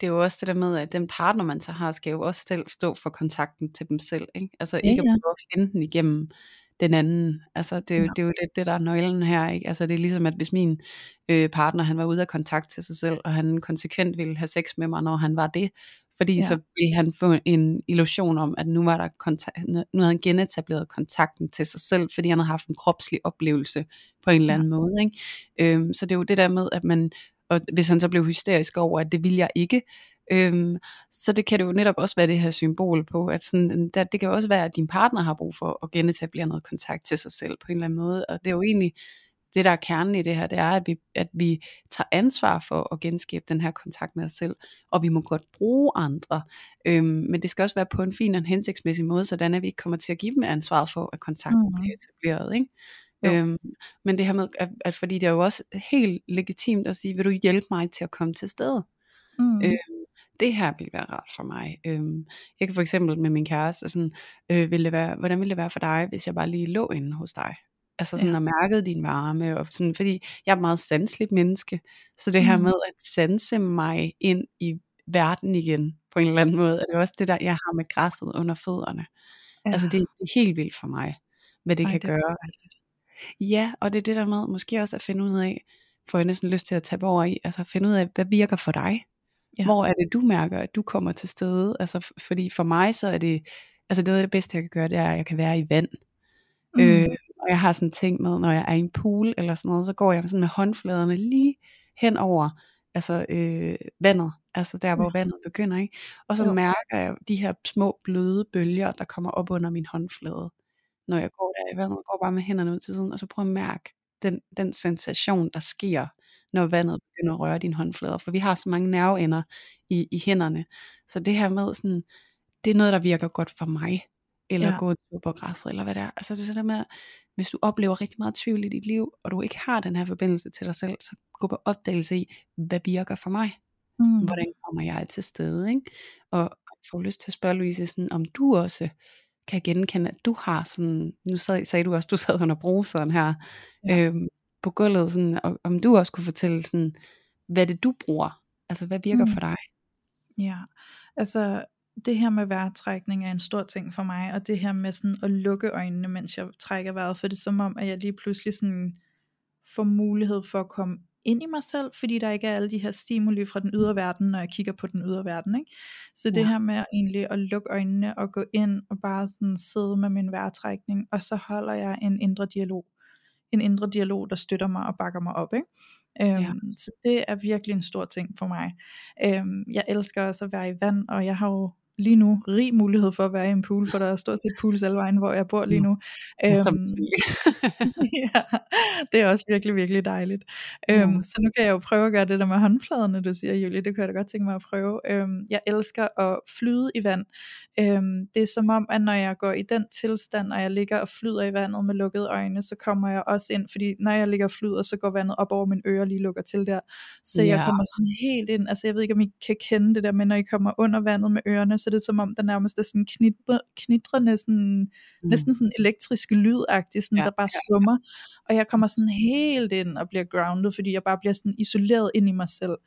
det er jo også det der med, at den partner, man så har, skal jo også selv stå for kontakten til dem selv, ikke? Altså Ja, ikke ja. at prøve at finde den igennem den anden. Altså det er jo, Ja. det, er jo det, det, der er nøglen her, ikke? Altså det er ligesom, at hvis min øh, partner, han var ude af kontakt til sig selv, og han konsekvent ville have sex med mig, når han var det, fordi Ja. så ville han få en illusion om, at nu var der kontakt, nu havde han genetableret kontakten til sig selv, fordi han havde haft en kropslig oplevelse på en eller Ja. anden måde. Ikke? Øhm, så det er jo det der med, at man, og hvis han så blev hysterisk over, at det vil jeg ikke, øhm, så det kan det jo netop også være det her symbol på, at sådan, der, det kan jo også være, at din partner har brug for at genetablere noget kontakt til sig selv på en eller anden måde, og det er jo egentlig det, der er kernen i det her, det er, at vi, at vi tager ansvar for at genskabe den her kontakt med os selv, og vi må godt bruge andre, øhm, men det skal også være på en fin og en hensigtsmæssig måde, sådan at vi ikke kommer til at give dem ansvaret for, at kontakten Mhm. bliver etableret. Ikke? Jo. Øhm, men det her med, at, at fordi det er jo også helt legitimt at sige, vil du hjælpe mig til at komme til stede? Mm. Øhm, det her vil være rart for mig. Øhm, jeg kan for eksempel med min kæreste, sådan, øh, vil det være, hvordan ville det være for dig, hvis jeg bare lige lå inde hos dig? Altså sådan Ja. at mærke din varme, og sådan, fordi jeg er et meget sanseligt menneske, så det her Mm. med at sanse mig ind i verden igen, på en eller anden måde, er det også det der, jeg har med græsset under fødderne. Ja. Altså det, det er helt vildt for mig, hvad det Ej, kan det gøre. Ja, og det er det der med, måske også at finde ud af, får jeg næsten lyst til at tage over i, altså finde ud af, hvad virker for dig? Ja. Hvor er det, du mærker, at du kommer til stede? Altså, fordi for mig, så er det, altså det, er det bedste, jeg kan gøre, det er, at jeg kan være i vand. Mm. Øh, og jeg har sådan en ting med, når jeg er i en pool eller sådan noget, så går jeg sådan med håndfladerne lige hen over altså, øh, vandet, altså der hvor Ja. vandet begynder, ikke? Og så Jo. mærker jeg de her små bløde bølger, der kommer op under min håndflade, når jeg går der i vandet, går bare med hænderne ud til siden, og så prøver at mærke den, den sensation, der sker, når vandet begynder at røre dine håndflader, for vi har så mange nerveender i, i hænderne, så det her med sådan, det er noget, der virker godt for mig, eller Ja. gå på græsset, eller hvad det er. Altså det er sådan der med, hvis du oplever rigtig meget tvivl i dit liv, og du ikke har den her forbindelse til dig selv, så gå på opdagelse i, hvad virker for mig? Mm. Hvordan kommer jeg til stede? Ikke? Og jeg får lyst til at spørge Louise, sådan, om du også kan genkende, at du har sådan, nu sad, sagde du også, du sad under bruseren her, Ja. øhm, på gulvet, sådan, og, om du også kunne fortælle, sådan, hvad det du bruger, altså hvad virker Mm. for dig? Ja, altså det her med vejrtrækning er en stor ting for mig, og det her med sådan at lukke øjnene, mens jeg trækker vejret, for det er som om, at jeg lige pludselig sådan får mulighed for at komme ind i mig selv, fordi der ikke er alle de her stimuli fra den ydre verden, når jeg kigger på den ydre verden. Ikke? Så det Ja. her med egentlig at lukke øjnene og gå ind og bare sådan sidde med min vejrtrækning, og så holder jeg en indre dialog. En indre dialog, der støtter mig og bakker mig op. Ikke? Øhm, Ja. Så det er virkelig en stor ting for mig. Øhm, jeg elsker også at være i vand, og jeg har jo lige nu rig mulighed for at være i en pool, for der er stort set pools alle vejen, hvor jeg bor lige nu. Som Øhm, ja, det er også virkelig, virkelig dejligt. Ja. Øhm, så nu kan jeg jo prøve at gøre det der med håndfladerne, du siger, Julie. Det kunne jeg da godt tænke mig at prøve. Øhm, jeg elsker at flyde i vand. Øhm, det er som om, at når jeg går i den tilstand, og jeg ligger og flyder i vandet med lukkede øjne, så kommer jeg også ind, fordi når jeg ligger og flyder, så går vandet op over mine ører, lige lukker til der. Så jeg Ja. kommer sådan helt ind, altså jeg ved ikke, om I kan kende det der, men når I kommer under vandet med ørerne, så er det som om, der nærmest er sådan knitre, knitrende, sådan Mm. næsten sådan elektriske lydagtigt, sådan, Ja, der bare ja, summer, og jeg kommer sådan helt ind og bliver grounded, fordi jeg bare bliver sådan isoleret ind i mig selv,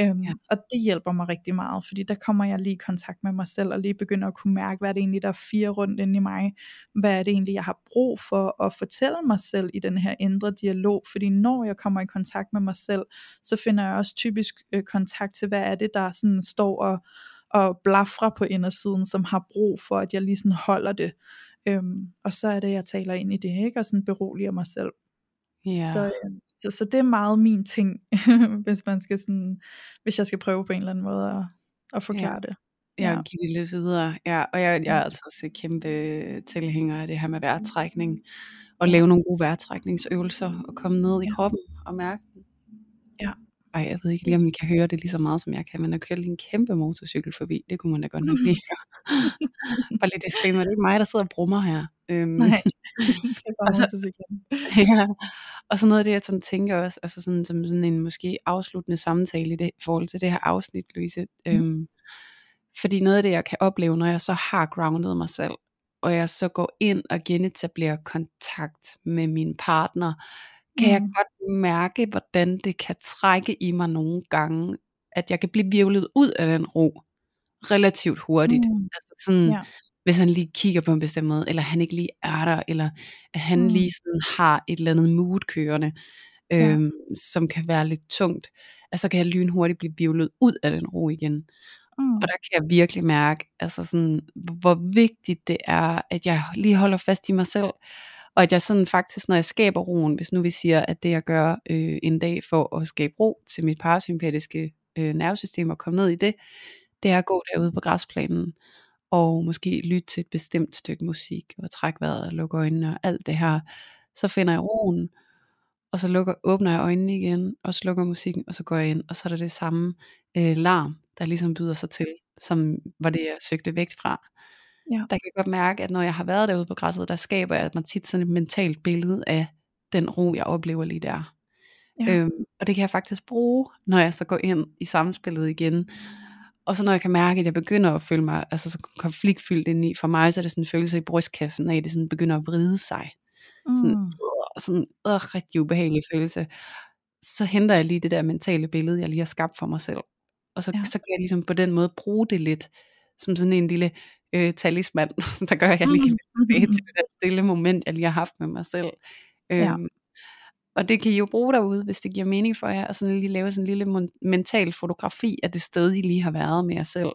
øhm, Ja. og det hjælper mig rigtig meget, fordi der kommer jeg lige i kontakt med mig selv, og lige begynder at kunne mærke, hvad er det egentlig, der er fire rundt inde i mig, hvad er det egentlig, jeg har brug for at fortælle mig selv i den her indre dialog, fordi når jeg kommer i kontakt med mig selv, så finder jeg også typisk øh, kontakt til, hvad er det, der sådan står og, og blafrer på indersiden, som har brug for, at jeg lige sådan holder det, Øhm, og så er det, jeg taler ind i det, ikke? og sådan beroliger mig selv. Ja. Så, øh, så, så det er meget min ting, hvis man skal sådan, hvis jeg skal prøve på en eller anden måde at, at forklare ja. det. Ja, og give det lidt videre. Ja, og jeg, jeg er altså også kæmpe tilhænger af det her med vejrtrækning, og lave nogle gode vejrtrækningsøvelser, og komme ned i kroppen og mærke den. Ej, jeg ved ikke lige, om I kan høre det lige så meget, som jeg kan, men at køre lige en kæmpe motorcykel forbi, det kunne man da godt nok høre. Bare lige disclaimer, det er ikke mig, der sidder og brummer her. Øhm, Nej, det er bare Og så- ja. Og så noget af det, jeg sådan tænker også, altså sådan, som sådan en måske afsluttende samtale i, det, forhold til det her afsnit, Louise. Mm. Øhm, fordi noget af det, jeg kan opleve, når jeg så har grounded mig selv, og jeg så går ind og genetablerer kontakt med min partner, kan mm. jeg godt mærke, hvordan det kan trække i mig nogle gange, at jeg kan blive virvlet ud af den ro relativt hurtigt. Mm. Altså sådan, Ja. hvis han lige kigger på en bestemt måde, eller han ikke lige er der, eller at han Mm. lige sådan har et eller andet mood kørende, Ja. øhm, som kan være lidt tungt, altså kan jeg lynhurtigt blive virvlet ud af den ro igen. Mm. Og der kan jeg virkelig mærke, altså sådan, hvor vigtigt det er, at jeg lige holder fast i mig selv, og at jeg sådan faktisk, når jeg skaber roen, hvis nu vi siger, at det jeg gør øh, en dag for at skabe ro til mit parasympatiske øh, nervesystem og komme ned i det, det er at gå derude på græsplanen og måske lytte til et bestemt stykke musik, og trække vejret og lukke øjnene og alt det her. Så finder jeg roen, og så lukker, åbner jeg øjnene igen, og slukker musikken, og så går jeg ind, og så er der det samme øh, larm, der ligesom byder sig til, som var det, jeg søgte væk fra. Ja. Der kan jeg godt mærke, at når jeg har været derude på græsset, der skaber jeg mig tit sådan et mentalt billede af den ro, jeg oplever lige der. Ja. Øhm, og det kan jeg faktisk bruge, når jeg så går ind i samspillet igen. Og så når jeg kan mærke, at jeg begynder at føle mig altså så konfliktfyldt indeni, for mig så er det sådan en følelse i brystkassen af, at det sådan begynder at vride sig. Sådan, Mm. øh, sådan øh, rigtig ubehagelig følelse. Så henter jeg lige det der mentale billede, jeg lige har skabt for mig selv. Og så, ja. så kan jeg ligesom på den måde bruge det lidt, som sådan en lille øh, talisman, der gør, at jeg lige kan vende tilbage til det stille moment, jeg lige har haft med mig selv. Ja. Øhm, og det kan I jo bruge derude, hvis det giver mening for jer, og sådan lige lave sådan en lille mental fotografi af det sted, I lige har været med jer selv.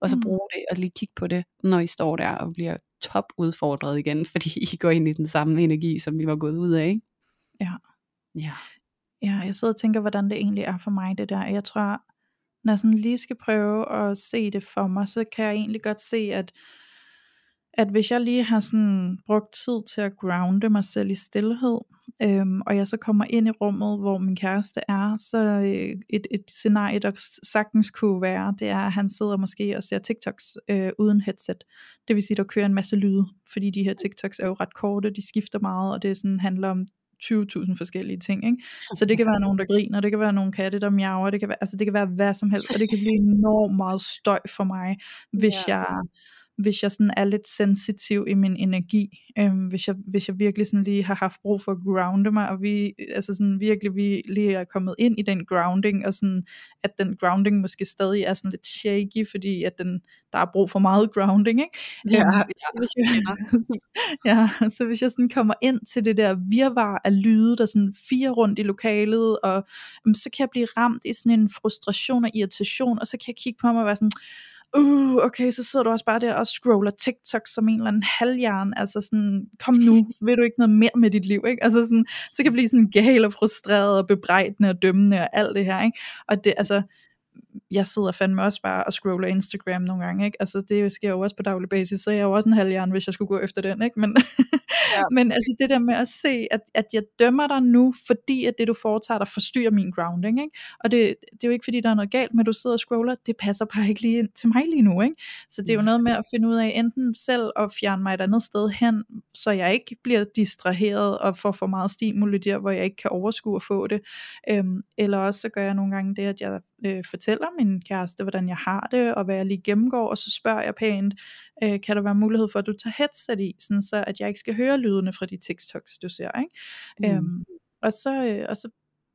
Og så Mm. bruge det og lige kigge på det, når I står der og bliver top udfordret igen, fordi I går ind i den samme energi, som vi var gået ud af, ikke? Ja. Ja. Ja, jeg sidder og tænker, hvordan det egentlig er for mig, det der. Jeg tror, når jeg sådan lige skal prøve at se det for mig, så kan jeg egentlig godt se, at, at hvis jeg lige har sådan brugt tid til at grounde mig selv i stillhed, øhm, og jeg så kommer ind i rummet, hvor min kæreste er, så øh, et, et scenarie, der sagtens kunne være, det er, at han sidder måske og ser TikToks øh, uden headset. Det vil sige, der kører en masse lyde, fordi de her TikToks er jo ret korte, de skifter meget, og det sådan handler om 20.000 forskellige ting, ikke? Så det kan være nogen, der griner, det kan være nogle katte, der miaver, det kan være, altså det kan være hvad som helst, og det kan blive enormt meget støj for mig, hvis Ja. jeg hvis jeg sådan er lidt sensitiv i min energi, øhm, hvis, jeg, hvis jeg virkelig sådan lige har haft brug for at grounde mig, og vi, altså sådan virkelig vi lige er kommet ind i den grounding, og sådan, at den grounding måske stadig er sådan lidt shaky, fordi at den, der er brug for meget grounding, ikke? Ja, Øhm, ja, så, hvis jeg, så, ja, så hvis jeg sådan kommer ind til det der virvar af lyde, der sådan fire rundt i lokalet, og øhm, så kan jeg blive ramt i sådan en frustration og irritation, og så kan jeg kigge på mig og være sådan, uh, okay, så sidder du også bare der og scroller TikTok som en eller anden halvjern, altså sådan, kom nu, vil du ikke noget mere med dit liv, ikke? Altså sådan, så kan jeg blive sådan gal og frustreret og bebrejdende og dømmende og alt det her, ikke? Og det, altså, jeg sidder fandme også bare og scroller Instagram nogle gange, ikke? Altså det sker jo også på daglig basis, så jeg er jo også en halvjern, hvis jeg skulle gå efter den, ikke? Men, Ja, men altså det der med at se, at, at jeg dømmer dig nu, fordi at det du foretager dig forstyrrer min grounding, ikke? Og det, det er jo ikke fordi der er noget galt at du sidder og scroller, det passer bare ikke lige ind til mig lige nu, ikke? Så det er jo Nej. noget med at finde ud af enten selv at fjerne mig et andet sted hen, så jeg ikke bliver distraheret og får for meget stimuli der, hvor jeg ikke kan overskue at få det. Øhm, eller også så gør jeg nogle gange det, at jeg øh, fortæller min kæreste, hvordan jeg har det, og hvad jeg lige gennemgår, og så spørger jeg pænt, øh, kan der være mulighed for, at du tager headset i, sådan så at jeg ikke skal høre lydene fra de TikToks, du ser, ikke? Mm. Øhm, og så, øh, og så,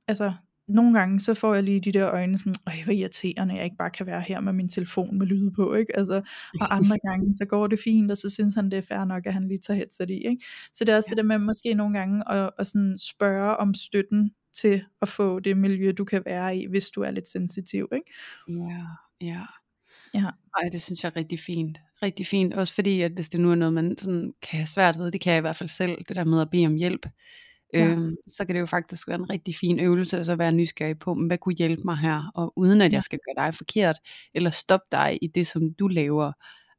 altså, nogle gange, så får jeg lige de der øjne sådan, øj, hvor irriterende, jeg ikke bare kan være her med min telefon med lyde på, ikke? Altså, og andre gange, så går det fint, og så synes han, det er fair nok, at han lige tager headset i, ikke? Så det er også ja. det der med måske nogle gange at, at sådan spørge om støtten til at få det miljø, du kan være i, hvis du er lidt sensitiv, ikke? Ja, ja. Ja. Ej, det synes jeg er rigtig fint. Rigtig fint. Også fordi, at hvis det nu er noget, man sådan kan have svært ved, det kan jeg i hvert fald selv, det der med at bede om hjælp. Ja. Øhm, så kan det jo faktisk være en rigtig fin øvelse, at så være nysgerrig på, hvad kunne hjælpe mig her, og uden at jeg skal gøre dig forkert, eller stoppe dig i det, som du laver.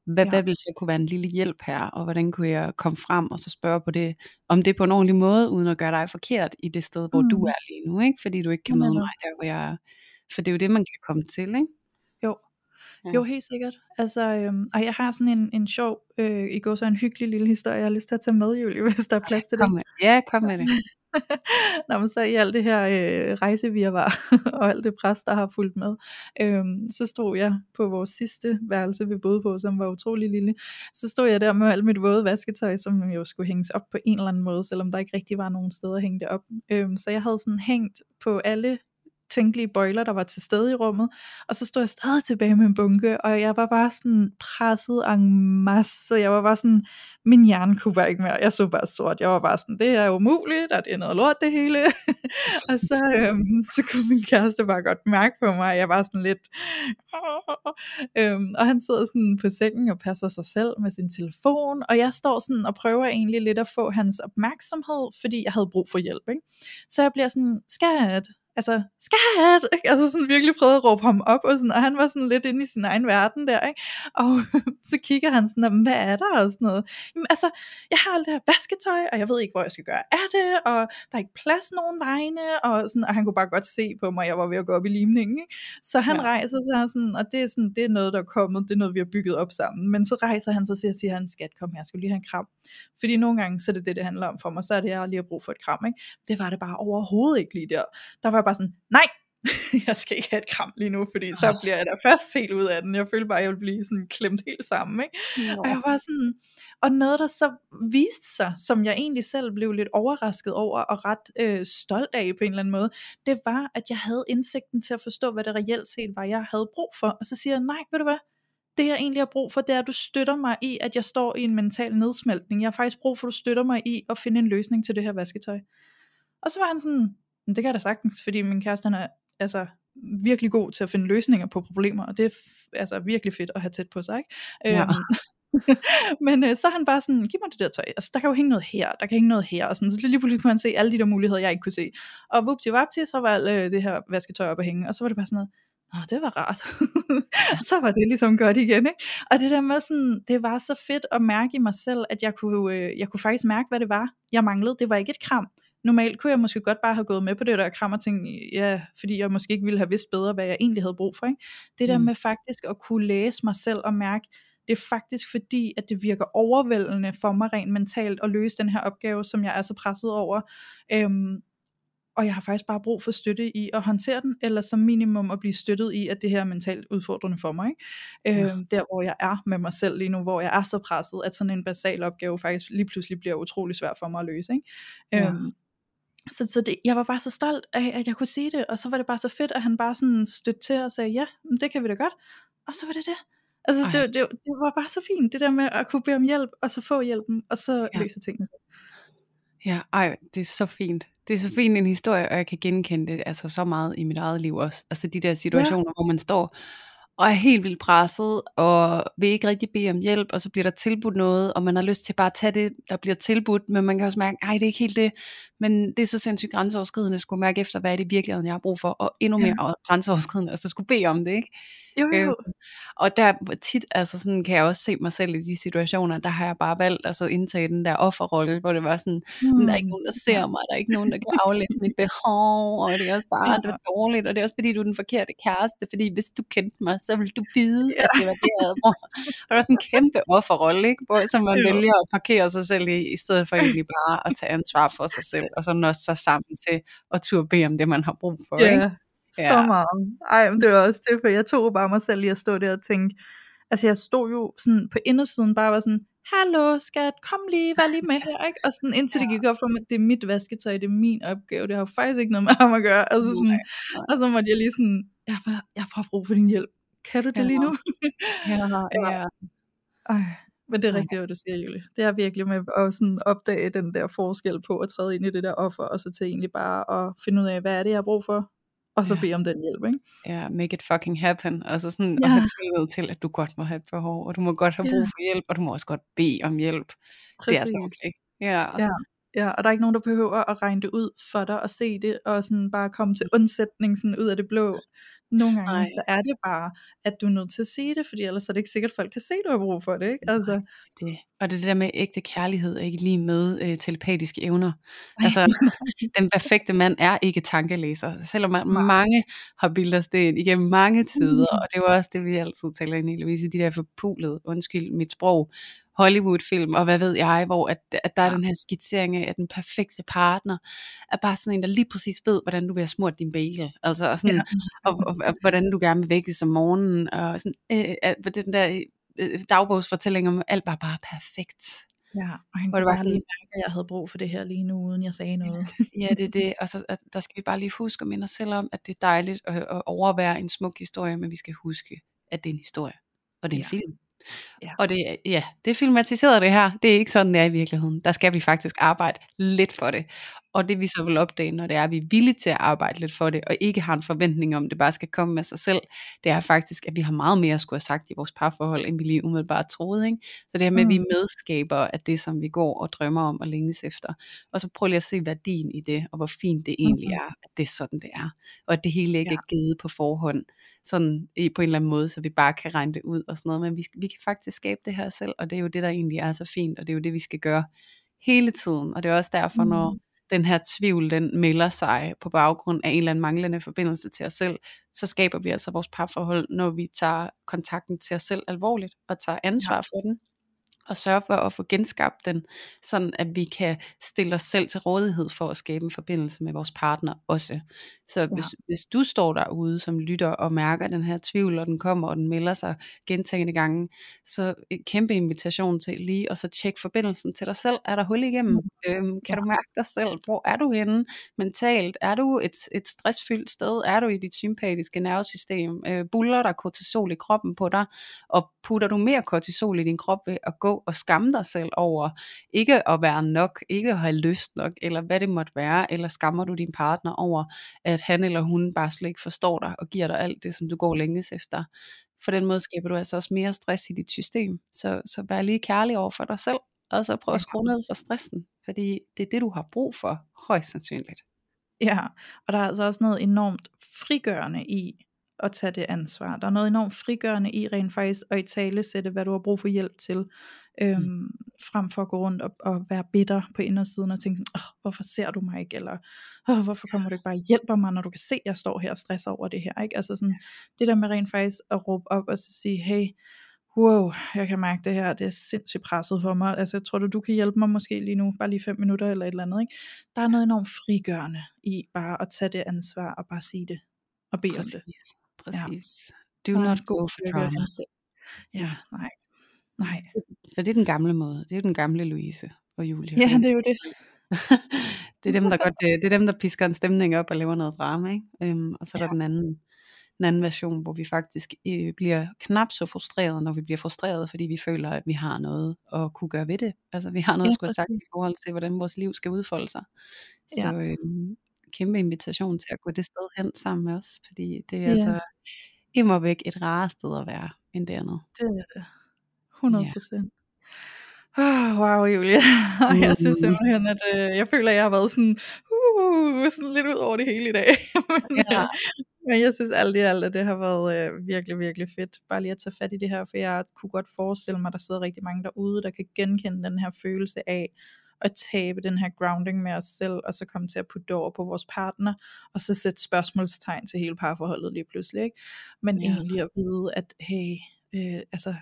Hvad, ja. hvad vil så kunne være en lille hjælp her, og hvordan kunne jeg komme frem og så spørge på det, om det er på en ordentlig måde, uden at gøre dig forkert i det sted, hvor mm. du er lige nu, ikke? fordi du ikke kan møde mig der, hvor jeg er. For det er jo det, man kan komme til, ikke? Ja. Jo, helt sikkert. Altså, øhm, og jeg har sådan en, en sjov, øh, i går så en hyggelig lille historie, jeg har lyst til at tage med, Julie, hvis der er plads til det. Med. Ja, kom med det. Nå, men så i alt det her øh, rejsevirvar og alt det pres, der har fulgt med, øhm, så stod jeg på vores sidste værelse, vi boede på, som var utrolig lille. Så stod jeg der med alt mit våde vasketøj, som jo skulle hænges op på en eller anden måde, selvom der ikke rigtig var nogen steder at hænge det op. Øhm, så jeg havde sådan hængt på alle tænkelige bøjler, der var til stede i rummet, og så stod jeg stadig tilbage med en bunke, og jeg var bare sådan presset en masse, jeg var bare sådan, min hjerne kunne bare ikke mere, jeg så bare sort, jeg var bare sådan, det er umuligt, og det er noget lort det hele, og så, øhm, så kunne min kæreste bare godt mærke på mig, jeg var sådan lidt, øhm, og han sidder sådan på sengen og passer sig selv med sin telefon, og jeg står sådan og prøver egentlig lidt at få hans opmærksomhed, fordi jeg havde brug for hjælp, ikke? så jeg bliver sådan, skat, altså, skat, ikke? altså sådan virkelig prøvede at råbe ham op, og, sådan, og han var sådan lidt inde i sin egen verden der, ikke? og så kigger han sådan, hvad er der, og sådan noget, Jamen, altså, jeg har alt det her vasketøj, og jeg ved ikke, hvor jeg skal gøre af det, og der er ikke plads nogen vegne, og, sådan, og han kunne bare godt se på mig, jeg var ved at gå op i limningen, ikke? så han ja. rejser sig sådan, og det er, sådan, det er noget, der er kommet, det er noget, vi har bygget op sammen, men så rejser han sig og siger han, skat, kom her, skal lige have en kram, fordi nogle gange, så er det det, det handler om for mig, så er det, jeg lige har brug for et kram, ikke? det var det bare overhovedet ikke lige der, der var bare sådan, nej, jeg skal ikke have et kram lige nu, fordi så bliver jeg da først helt ud af den. Jeg følte bare, at jeg ville blive sådan klemt helt sammen. Ikke? Og jeg var sådan, og noget der så viste sig, som jeg egentlig selv blev lidt overrasket over, og ret øh, stolt af på en eller anden måde, det var, at jeg havde indsigten til at forstå, hvad det reelt set var, jeg havde brug for. Og så siger jeg, nej, ved du hvad, det jeg egentlig har brug for, det er, at du støtter mig i, at jeg står i en mental nedsmeltning. Jeg har faktisk brug for, at du støtter mig i at finde en løsning til det her vasketøj. Og så var han sådan, det kan jeg da sagtens, fordi min kæreste han er altså, virkelig god til at finde løsninger på problemer, og det er altså virkelig fedt at have tæt på sig. Ikke? Ja. Øhm, men øh, så er han bare sådan, giv mig det der tøj, altså der kan jo hænge noget her, der kan hænge noget her, og sådan, så lige pludselig kunne han se alle de der muligheder, jeg ikke kunne se. Og vupti til, så var øh, det her vasketøj op at hænge, og så var det bare sådan noget, Nå, det var rart. så var det ligesom godt igen, ikke? Og det der med sådan, det var så fedt at mærke i mig selv, at jeg kunne, øh, jeg kunne faktisk mærke, hvad det var, jeg manglede. Det var ikke et kram, normalt kunne jeg måske godt bare have gået med på det der kram og tænkt, ja, fordi jeg måske ikke ville have vidst bedre, hvad jeg egentlig havde brug for. Ikke? Det der mm. med faktisk at kunne læse mig selv og mærke, det er faktisk fordi, at det virker overvældende for mig rent mentalt at løse den her opgave, som jeg er så presset over. Øhm, og jeg har faktisk bare brug for støtte i at håndtere den, eller som minimum at blive støttet i, at det her er mentalt udfordrende for mig. Ikke? Ja. Øhm, der hvor jeg er med mig selv lige nu, hvor jeg er så presset, at sådan en basal opgave faktisk lige pludselig bliver utrolig svært for mig at løse. Ikke? Ja. Øhm, så, så det, jeg var bare så stolt af, at jeg kunne sige det, og så var det bare så fedt, at han bare sådan støtte til og sagde, ja, det kan vi da godt, og så var det det. Altså det, det, det var bare så fint, det der med at kunne bede om hjælp, og så få hjælpen, og så ja. løse tingene. Ja, ej, det er så fint. Det er så fint en historie, og jeg kan genkende det altså så meget i mit eget liv også. Altså de der situationer, ja. hvor man står og er helt vildt presset, og vil ikke rigtig bede om hjælp, og så bliver der tilbudt noget, og man har lyst til bare at tage det, der bliver tilbudt, men man kan også mærke, nej, det er ikke helt det, men det er så sindssygt grænseoverskridende, at skulle mærke efter, hvad er det virkeligheden, jeg har brug for, og endnu mere ja. grænseoverskridende, og så skulle bede om det, ikke? Jo, jo. Øh, og der tit, altså sådan kan jeg også se mig selv i de situationer, der har jeg bare valgt altså indtage den der offerrolle, hvor det var sådan, mm. der er ikke nogen, der ser mig, der er ikke nogen, der kan aflæse mit behov, og det er også bare, ja. det var dårligt, og det er også fordi, du er den forkerte kæreste, fordi hvis du kendte mig, så ville du vide, ja. at det var det, jeg havde brug. Og det var sådan en kæmpe offerrolle, ikke? Hvor, som man jo. vælger at parkere sig selv i, i stedet for egentlig bare at tage ansvar for sig selv, og så nå sig sammen til at turde bede om det, man har brug for, ja. ikke? Ja. Så meget. Ej, men det var også det, for jeg tog bare mig selv i at stå der og tænke, altså jeg stod jo sådan på indersiden bare var sådan, hallo skat, kom lige, vær lige med her, ikke? Og sådan indtil ja. det gik op for mig, at det er mit vasketøj, det er min opgave, det har jo faktisk ikke noget med ham at gøre, altså sådan, nej, nej. og så måtte jeg lige sådan, jeg har, jeg har bare brug for din hjælp, kan du det ja. lige nu? ja, ja. Ej, men det er rigtigt, hvad du siger, Julie. Det er virkelig med at sådan opdage den der forskel på at træde ind i det der offer, og så til egentlig bare at finde ud af, hvad er det, jeg har brug for? og så ja. bede om den hjælp, ikke? Ja, make it fucking happen. Altså sådan ja. at have tillid til, at du godt må have et behov, og du må godt have brug for hjælp, og du må også godt bede om hjælp. Præcis. Det er så okay. Ja. ja. Ja, og der er ikke nogen, der behøver at regne det ud for dig og se det, og sådan bare komme til undsætning sådan ud af det blå. Nogle gange, Nej. så er det bare, at du er nødt til at sige det, fordi ellers er det ikke sikkert, at folk kan se, at du har brug for det, ikke? Altså, det. Og det er det der med ægte kærlighed, er ikke lige med øh, telepatiske evner. nej, Altså, den perfekte mand er ikke tankelæser, selvom ma- nej. mange har bildet os det ind igennem mange tider, Mm. og det er jo også det, vi altid taler ind i, Louise, de der forpulede, undskyld mit sprog, Hollywood-film, og hvad ved jeg, hvor at, at der er den her skitsering af, den perfekte partner er bare sådan en, der lige præcis ved, hvordan du vil have smurt din bagel, altså og sådan, Ja. og, og, og hvordan du gerne vil vækkes om morgenen, og sådan, øh, øh, den der øh, dagbogsfortælling om, alt var bare perfekt. Ja, og han Hvor det var bare lige sådan, mærke, at jeg havde brug for det her lige nu, uden jeg sagde noget. ja det er det, og så at, der skal vi bare lige huske at minde os selv om, at det er dejligt at, at overvære en smuk historie, men vi skal huske, at det er en historie, og det er en Ja. film. Ja. Og det, ja, det er filmatiseret det her. Det er ikke sådan, det er i virkeligheden. Der skal vi faktisk arbejde lidt for det. Og det vi så vil opdage, når det er, at vi er villige til at arbejde lidt for det, og ikke har en forventning om, at det bare skal komme med sig selv, det er faktisk, at vi har meget mere at skulle have sagt i vores parforhold, end vi lige umiddelbart troede. Ikke? Så det her med, at vi Mm. er medskaber af det, som vi går og drømmer om og længes efter. Og så prøv lige at se værdien i det, og hvor fint det egentlig Mm. er, at det er sådan, det er. Og at det hele ikke Ja. er givet på forhånd, sådan på en eller anden måde, så vi bare kan regne det ud og sådan noget. Men vi, vi kan faktisk skabe det her selv, og det er jo det, der egentlig er så fint, og det er jo det, vi skal gøre hele tiden. Og det er også derfor, når Mm. Den her tvivl, den melder sig på baggrund af en eller anden manglende forbindelse til os selv, så skaber vi altså vores parforhold, når vi tager kontakten til os selv alvorligt, og tager Ja. ansvar for den, og sørge for at få genskabt den, sådan at vi kan stille os selv til rådighed for at skabe en forbindelse med vores partner også. Så Ja. hvis, hvis du står derude som lytter og mærker den her tvivl, og den kommer, og den melder sig gentagende gange, så en kæmpe invitation til lige at så tjekke forbindelsen til dig selv. Er der hul igennem? Mm. Øhm, kan Ja. du mærke dig selv? Hvor er du henne mentalt? Er du et, et stressfyldt sted? Er du i dit sympatiske nervesystem? Øh, buller der kortisol i kroppen på dig? Og putter du mere kortisol i din krop ved at gå og skamme dig selv over ikke at være nok, ikke at have lyst nok, eller hvad det måtte være, eller skammer du din partner over, at han eller hun bare slet ikke forstår dig og giver dig alt det, som du går længes efter. På den måde skaber du altså også mere stress i dit system. Så, så vær lige kærlig over for dig selv, og så prøv at skrue ned for stressen, fordi det er det, du har brug for, højst sandsynligt. Ja, og der er altså også noget enormt frigørende i at tage det ansvar. Der er noget enormt frigørende i rent faktisk at i tale sætte, hvad du har brug for hjælp til, øhm, Mm. frem for at gå rundt og, og være bitter på indersiden og tænke Åh, hvorfor ser du mig ikke, eller Åh, hvorfor kommer du ikke bare og hjælper mig, når du kan se, at jeg står her og stresser over det her, ikke? Altså sådan, det der med rent faktisk at råbe op og så sige, hey, wow, jeg kan mærke det her, det er sindssygt presset for mig, altså tror du, du kan hjælpe mig måske lige nu, bare lige fem minutter eller et eller andet, ikke? Der er noget enormt frigørende i bare at tage det ansvar og bare sige det, og bede om det. Præcis. Der Do not go for drama. Ja, nej, nej. For det er den gamle måde. Det er den gamle Louise og Julie. Ja, det er jo det. det, er dem, der godt, øh, det er dem, der pisker en stemning op og laver noget drama. Ikke? Øhm, og så er der Ja. den anden, den anden version, hvor vi faktisk øh, bliver knap så frustreret, når vi bliver frustreret, fordi vi føler, at vi har noget at kunne gøre ved det. Altså vi har noget Ja, at skulle have sagt i forhold til, hvordan vores liv skal udfolde sig. Så Ja. øh, kæmpe invitation til at gå det sted hen sammen med os, fordi det er Ja. altså immer væk et rarere sted at være, end det andet. Det er det. 100 Ja. procent. Oh, wow, Julia. jeg synes Mhm. simpelthen, at øh, jeg føler, at jeg har været sådan, uh, sådan lidt ud over det hele i dag. men, Ja. øh, men jeg synes alt i alt, at det har været øh, virkelig, virkelig fedt. Bare lige at tage fat i det her, for jeg kunne godt forestille mig, at der sidder rigtig mange derude, der kan genkende den her følelse af at tabe den her grounding med os selv, og så komme til at putte det over på vores partner, og så sætte spørgsmålstegn til hele parforholdet lige pludselig. Ikke? Men Ja. egentlig at vide, at hey, øh, altså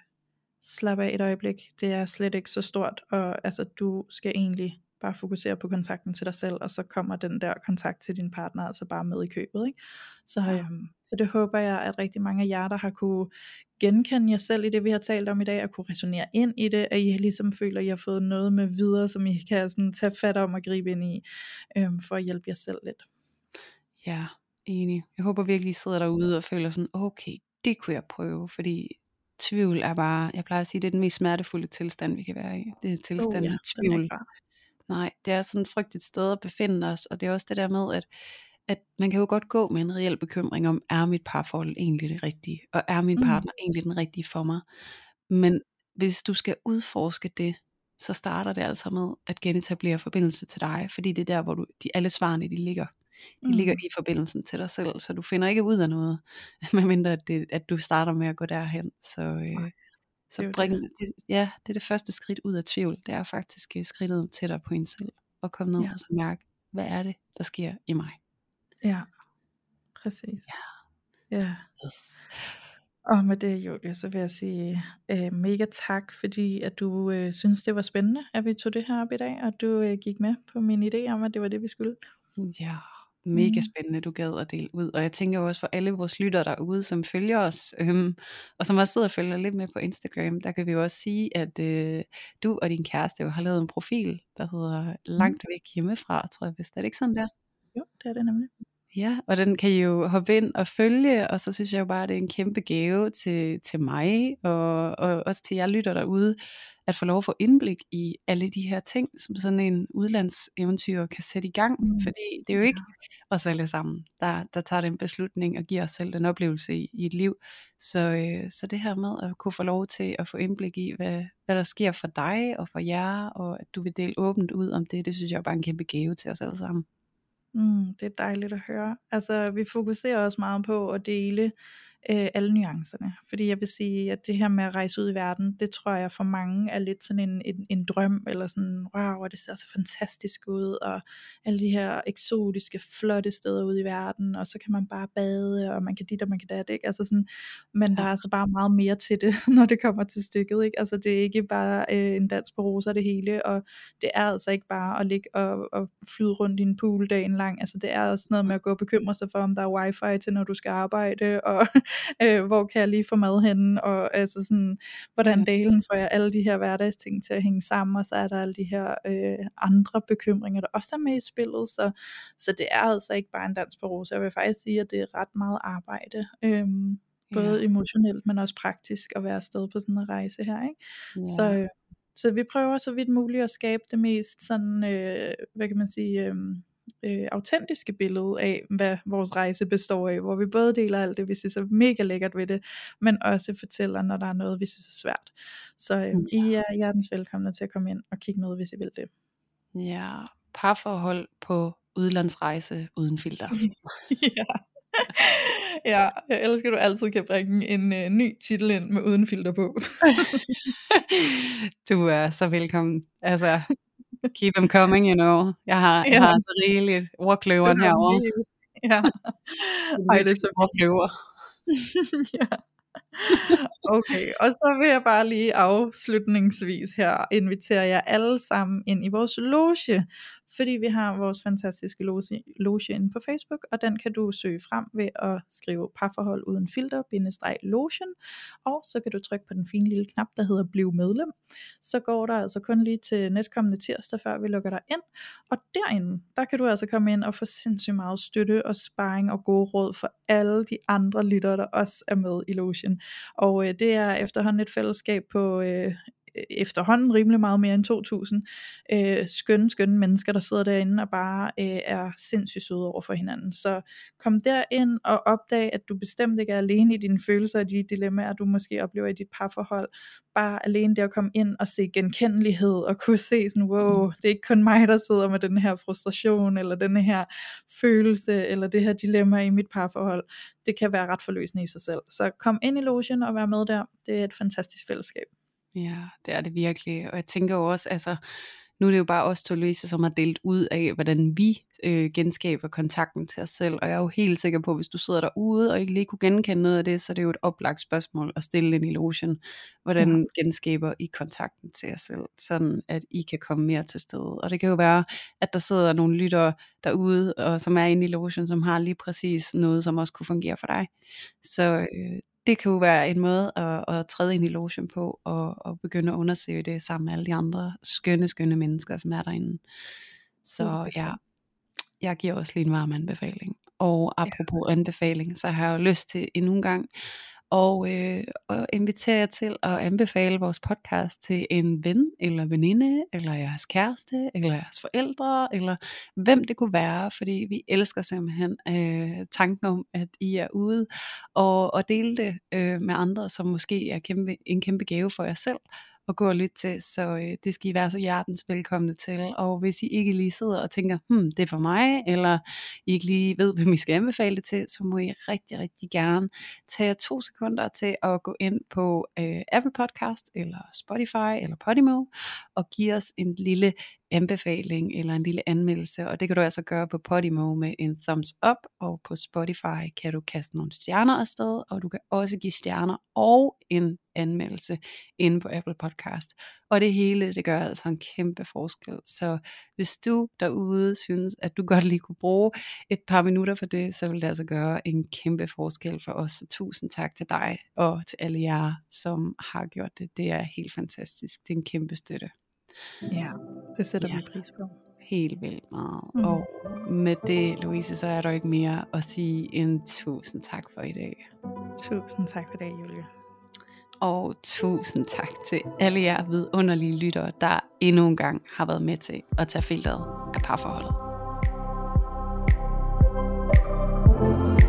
slap af et øjeblik, det er slet ikke så stort, og altså du skal egentlig bare fokusere på kontakten til dig selv, og så kommer den der kontakt til din partner altså bare med i købet, ikke? Så, Ja. øhm, så det håber jeg, at rigtig mange af jer, der har kunne genkende jer selv i det, vi har talt om i dag, og kunne resonere ind i det, at I ligesom føler, at I har fået noget med videre, som I kan sådan tage fat om og gribe ind i, øhm, for at hjælpe jer selv lidt. Ja, enig. Jeg håber virkelig, I sidder derude og føler sådan, okay, det kunne jeg prøve, fordi tvivl er bare, jeg plejer at sige, det er den mest smertefulde tilstand, vi kan være i. Det er tilstanden Oh, ja, af tvivl. Nej, det er sådan et frygteligt sted at befinde os, og det er også det der med, at, at man kan jo godt gå med en reel bekymring om, er mit parforhold egentlig det rigtige, og er min Mm. partner egentlig den rigtige for mig? Men hvis du skal udforske det, så starter det altså med at genetablere forbindelse til dig, fordi det er der, hvor du, de, alle svarene de ligger. De mm. ligger i forbindelsen til dig selv, så du finder ikke ud af noget, medmindre at, det, at du starter med at gå derhen. Så, øh, så bring, det, ja, det er det første skridt ud af tvivl, det er faktisk øh, skridtet tættere på en selv, og komme ned ja. og så mærke, hvad er det, der sker i mig. Ja, præcis. Ja. Ja. Yes. Og med det, Julie, så vil jeg sige øh, mega tak, fordi at du øh, synes, det var spændende, at vi tog det her op i dag, og du øh, gik med på min idé om, at det var det, vi skulle. Ja, mega spændende, du gad at dele ud. Og jeg tænker også for alle vores lyttere derude, som følger os, øhm, og som også sidder og følger lidt med på Instagram, der kan vi jo også sige, at øh, du og din kæreste jo har lavet en profil, der hedder Langt væk hjemmefra, tror jeg vist. Er det ikke sådan der? Jo, det er det nemlig. Ja, og den kan I jo hoppe ind og følge, og så synes jeg jo bare, at det er en kæmpe gave til, til mig, og, og også til jer lytter derude, at få lov at få indblik i alle de her ting, som sådan en udlandseventyr kan sætte i gang. Mm. Fordi det er jo ikke os alle sammen, der, der tager den beslutning og giver os selv den oplevelse i, i et liv. Så, øh, så det her med at kunne få lov til at få indblik i, hvad, hvad der sker for dig og for jer, og at du vil dele åbent ud om det, det synes jeg er bare en kæmpe gave til os alle sammen. Mm, det er dejligt at høre. Altså, vi fokuserer også meget på at dele øh, alle nuancerne. Fordi jeg vil sige, at det her med at rejse ud i verden, det tror jeg for mange er lidt sådan en, en, en drøm, eller sådan, wow, det ser så fantastisk ud, og alle de her eksotiske, flotte steder ude i verden, og så kan man bare bade, og man kan dit og man kan dat, ikke? Altså sådan, men der er altså bare meget mere til det, når det kommer til stykket, ikke? Altså det er ikke bare øh, en dans på roser det hele, og det er altså ikke bare at ligge og, og flyde rundt i en pool dagen lang, altså det er også noget med at gå og bekymre sig for, om der er wifi til, når du skal arbejde, og øh, hvor kan jeg lige få mad henne, og altså sådan, hvordan delen får jeg alle de her hverdagsting til at hænge sammen, og så er der alle de her øh, andre bekymringer, der også er med i spillet, så, så det er altså ikke bare en dans på rosa, jeg vil faktisk sige, at det er ret meget arbejde, øh, både ja. emotionelt, men også praktisk at være afsted på sådan en rejse her, ikke? Ja. Så, øh, så vi prøver så vidt muligt at skabe det mest sådan, øh, hvad kan man sige, øh, øh, autentiske billede af, hvad vores rejse består af, hvor vi både deler alt det, vi synes er mega lækkert ved det, men også fortæller, når der er noget, vi synes er svært. Så øh. I er hjertens velkomne til at komme ind og kigge med, hvis I vil det. Ja, parforhold på udlandsrejse uden filter. ja. ja, jeg elsker, at du altid kan bringe en uh, ny titel ind med uden filter på. du er så velkommen. Altså, Keep them coming, you know. Jeg har, jeg har så rigeligt ordkløveren herovre. Ja. Ej, det er så ordkløver. ja. Okay, og så vil jeg bare lige afslutningsvis her invitere jer alle sammen ind i vores loge, fordi vi har vores fantastiske loge, loge inde på Facebook, og den kan du søge frem ved at skrive parforhold uden filter, bindestreg logen, og så kan du trykke på den fine lille knap, der hedder bliv medlem. Så går der altså kun lige til næstkommende tirsdag, før vi lukker dig ind, og derinde, der kan du altså komme ind og få sindssygt meget støtte og sparring og gode råd for alle de andre lyttere, der også er med i logen. Og øh, det er efterhånden et fællesskab på øh, efterhånden rimelig meget mere end 2.000 øh, skønne, skønne mennesker, der sidder derinde og bare øh, er sindssygt søde over for hinanden. Så kom derind og opdag, at du bestemt ikke er alene i dine følelser og de dilemmaer, du måske oplever i dit parforhold. Bare alene det at komme ind og se genkendelighed og kunne se sådan, wow, det er ikke kun mig, der sidder med den her frustration, eller den her følelse, eller det her dilemma i mit parforhold. Det kan være ret forløsende i sig selv. Så kom ind i logen og vær med der. Det er et fantastisk fællesskab. Ja, det er det virkelig. Og jeg tænker jo også, altså, nu er det jo bare os to, Louise, som har delt ud af, hvordan vi øh, genskaber kontakten til os selv. Og jeg er jo helt sikker på, at hvis du sidder derude og ikke lige kunne genkende noget af det, så er det jo et oplagt spørgsmål at stille ind i logen. Hvordan ja. genskaber I kontakten til jer selv, sådan at I kan komme mere til stede. Og det kan jo være, at der sidder nogle lyttere derude, og som er inde i logen, som har lige præcis noget, som også kunne fungere for dig. Så øh, det kan jo være en måde at, at træde ind i logen på, og, og begynde at undersøge det sammen med alle de andre skønne, skønne mennesker, som er derinde. Så ja, jeg giver også lige en varm anbefaling. Og apropos ja. anbefaling, så har jeg jo lyst til endnu en gang og, øh, og inviterer jer til at anbefale vores podcast til en ven eller veninde, eller jeres kæreste, eller jeres forældre, eller hvem det kunne være, fordi vi elsker simpelthen øh, tanken om, at I er ude og, og dele det øh, med andre, som måske er kæmpe, en kæmpe gave for jer selv, at gå og lytte til, så øh, det skal I være så hjertens velkomne til. Og hvis I ikke lige sidder og tænker, hmm, det er for mig, eller I ikke lige ved, hvem I skal anbefale det til, så må I rigtig, rigtig gerne tage to sekunder til at gå ind på øh, Apple Podcast, eller Spotify, eller Podimo, og give os en lille anbefaling eller en lille anmeldelse, og det kan du altså gøre på Podimo med en thumbs up, og på Spotify kan du kaste nogle stjerner afsted, og du kan også give stjerner og en anmeldelse inde på Apple Podcast. Og det hele, det gør altså en kæmpe forskel. Så hvis du derude synes, at du godt lige kunne bruge et par minutter for det, så vil det altså gøre en kæmpe forskel for os. Så tusind tak til dig og til alle jer, som har gjort det. Det er helt fantastisk. Det er en kæmpe støtte. Ja, det sætter ja. vi pris på. Helt vildt meget. Mm. Og med det, Louise, så er der ikke mere at sige end tusind tak for i dag. Tusind tak for det, Julie. Og tusind tak til alle jer vidunderlige lyttere, der endnu en gang har været med til at tage filteret af parforholdet. thank you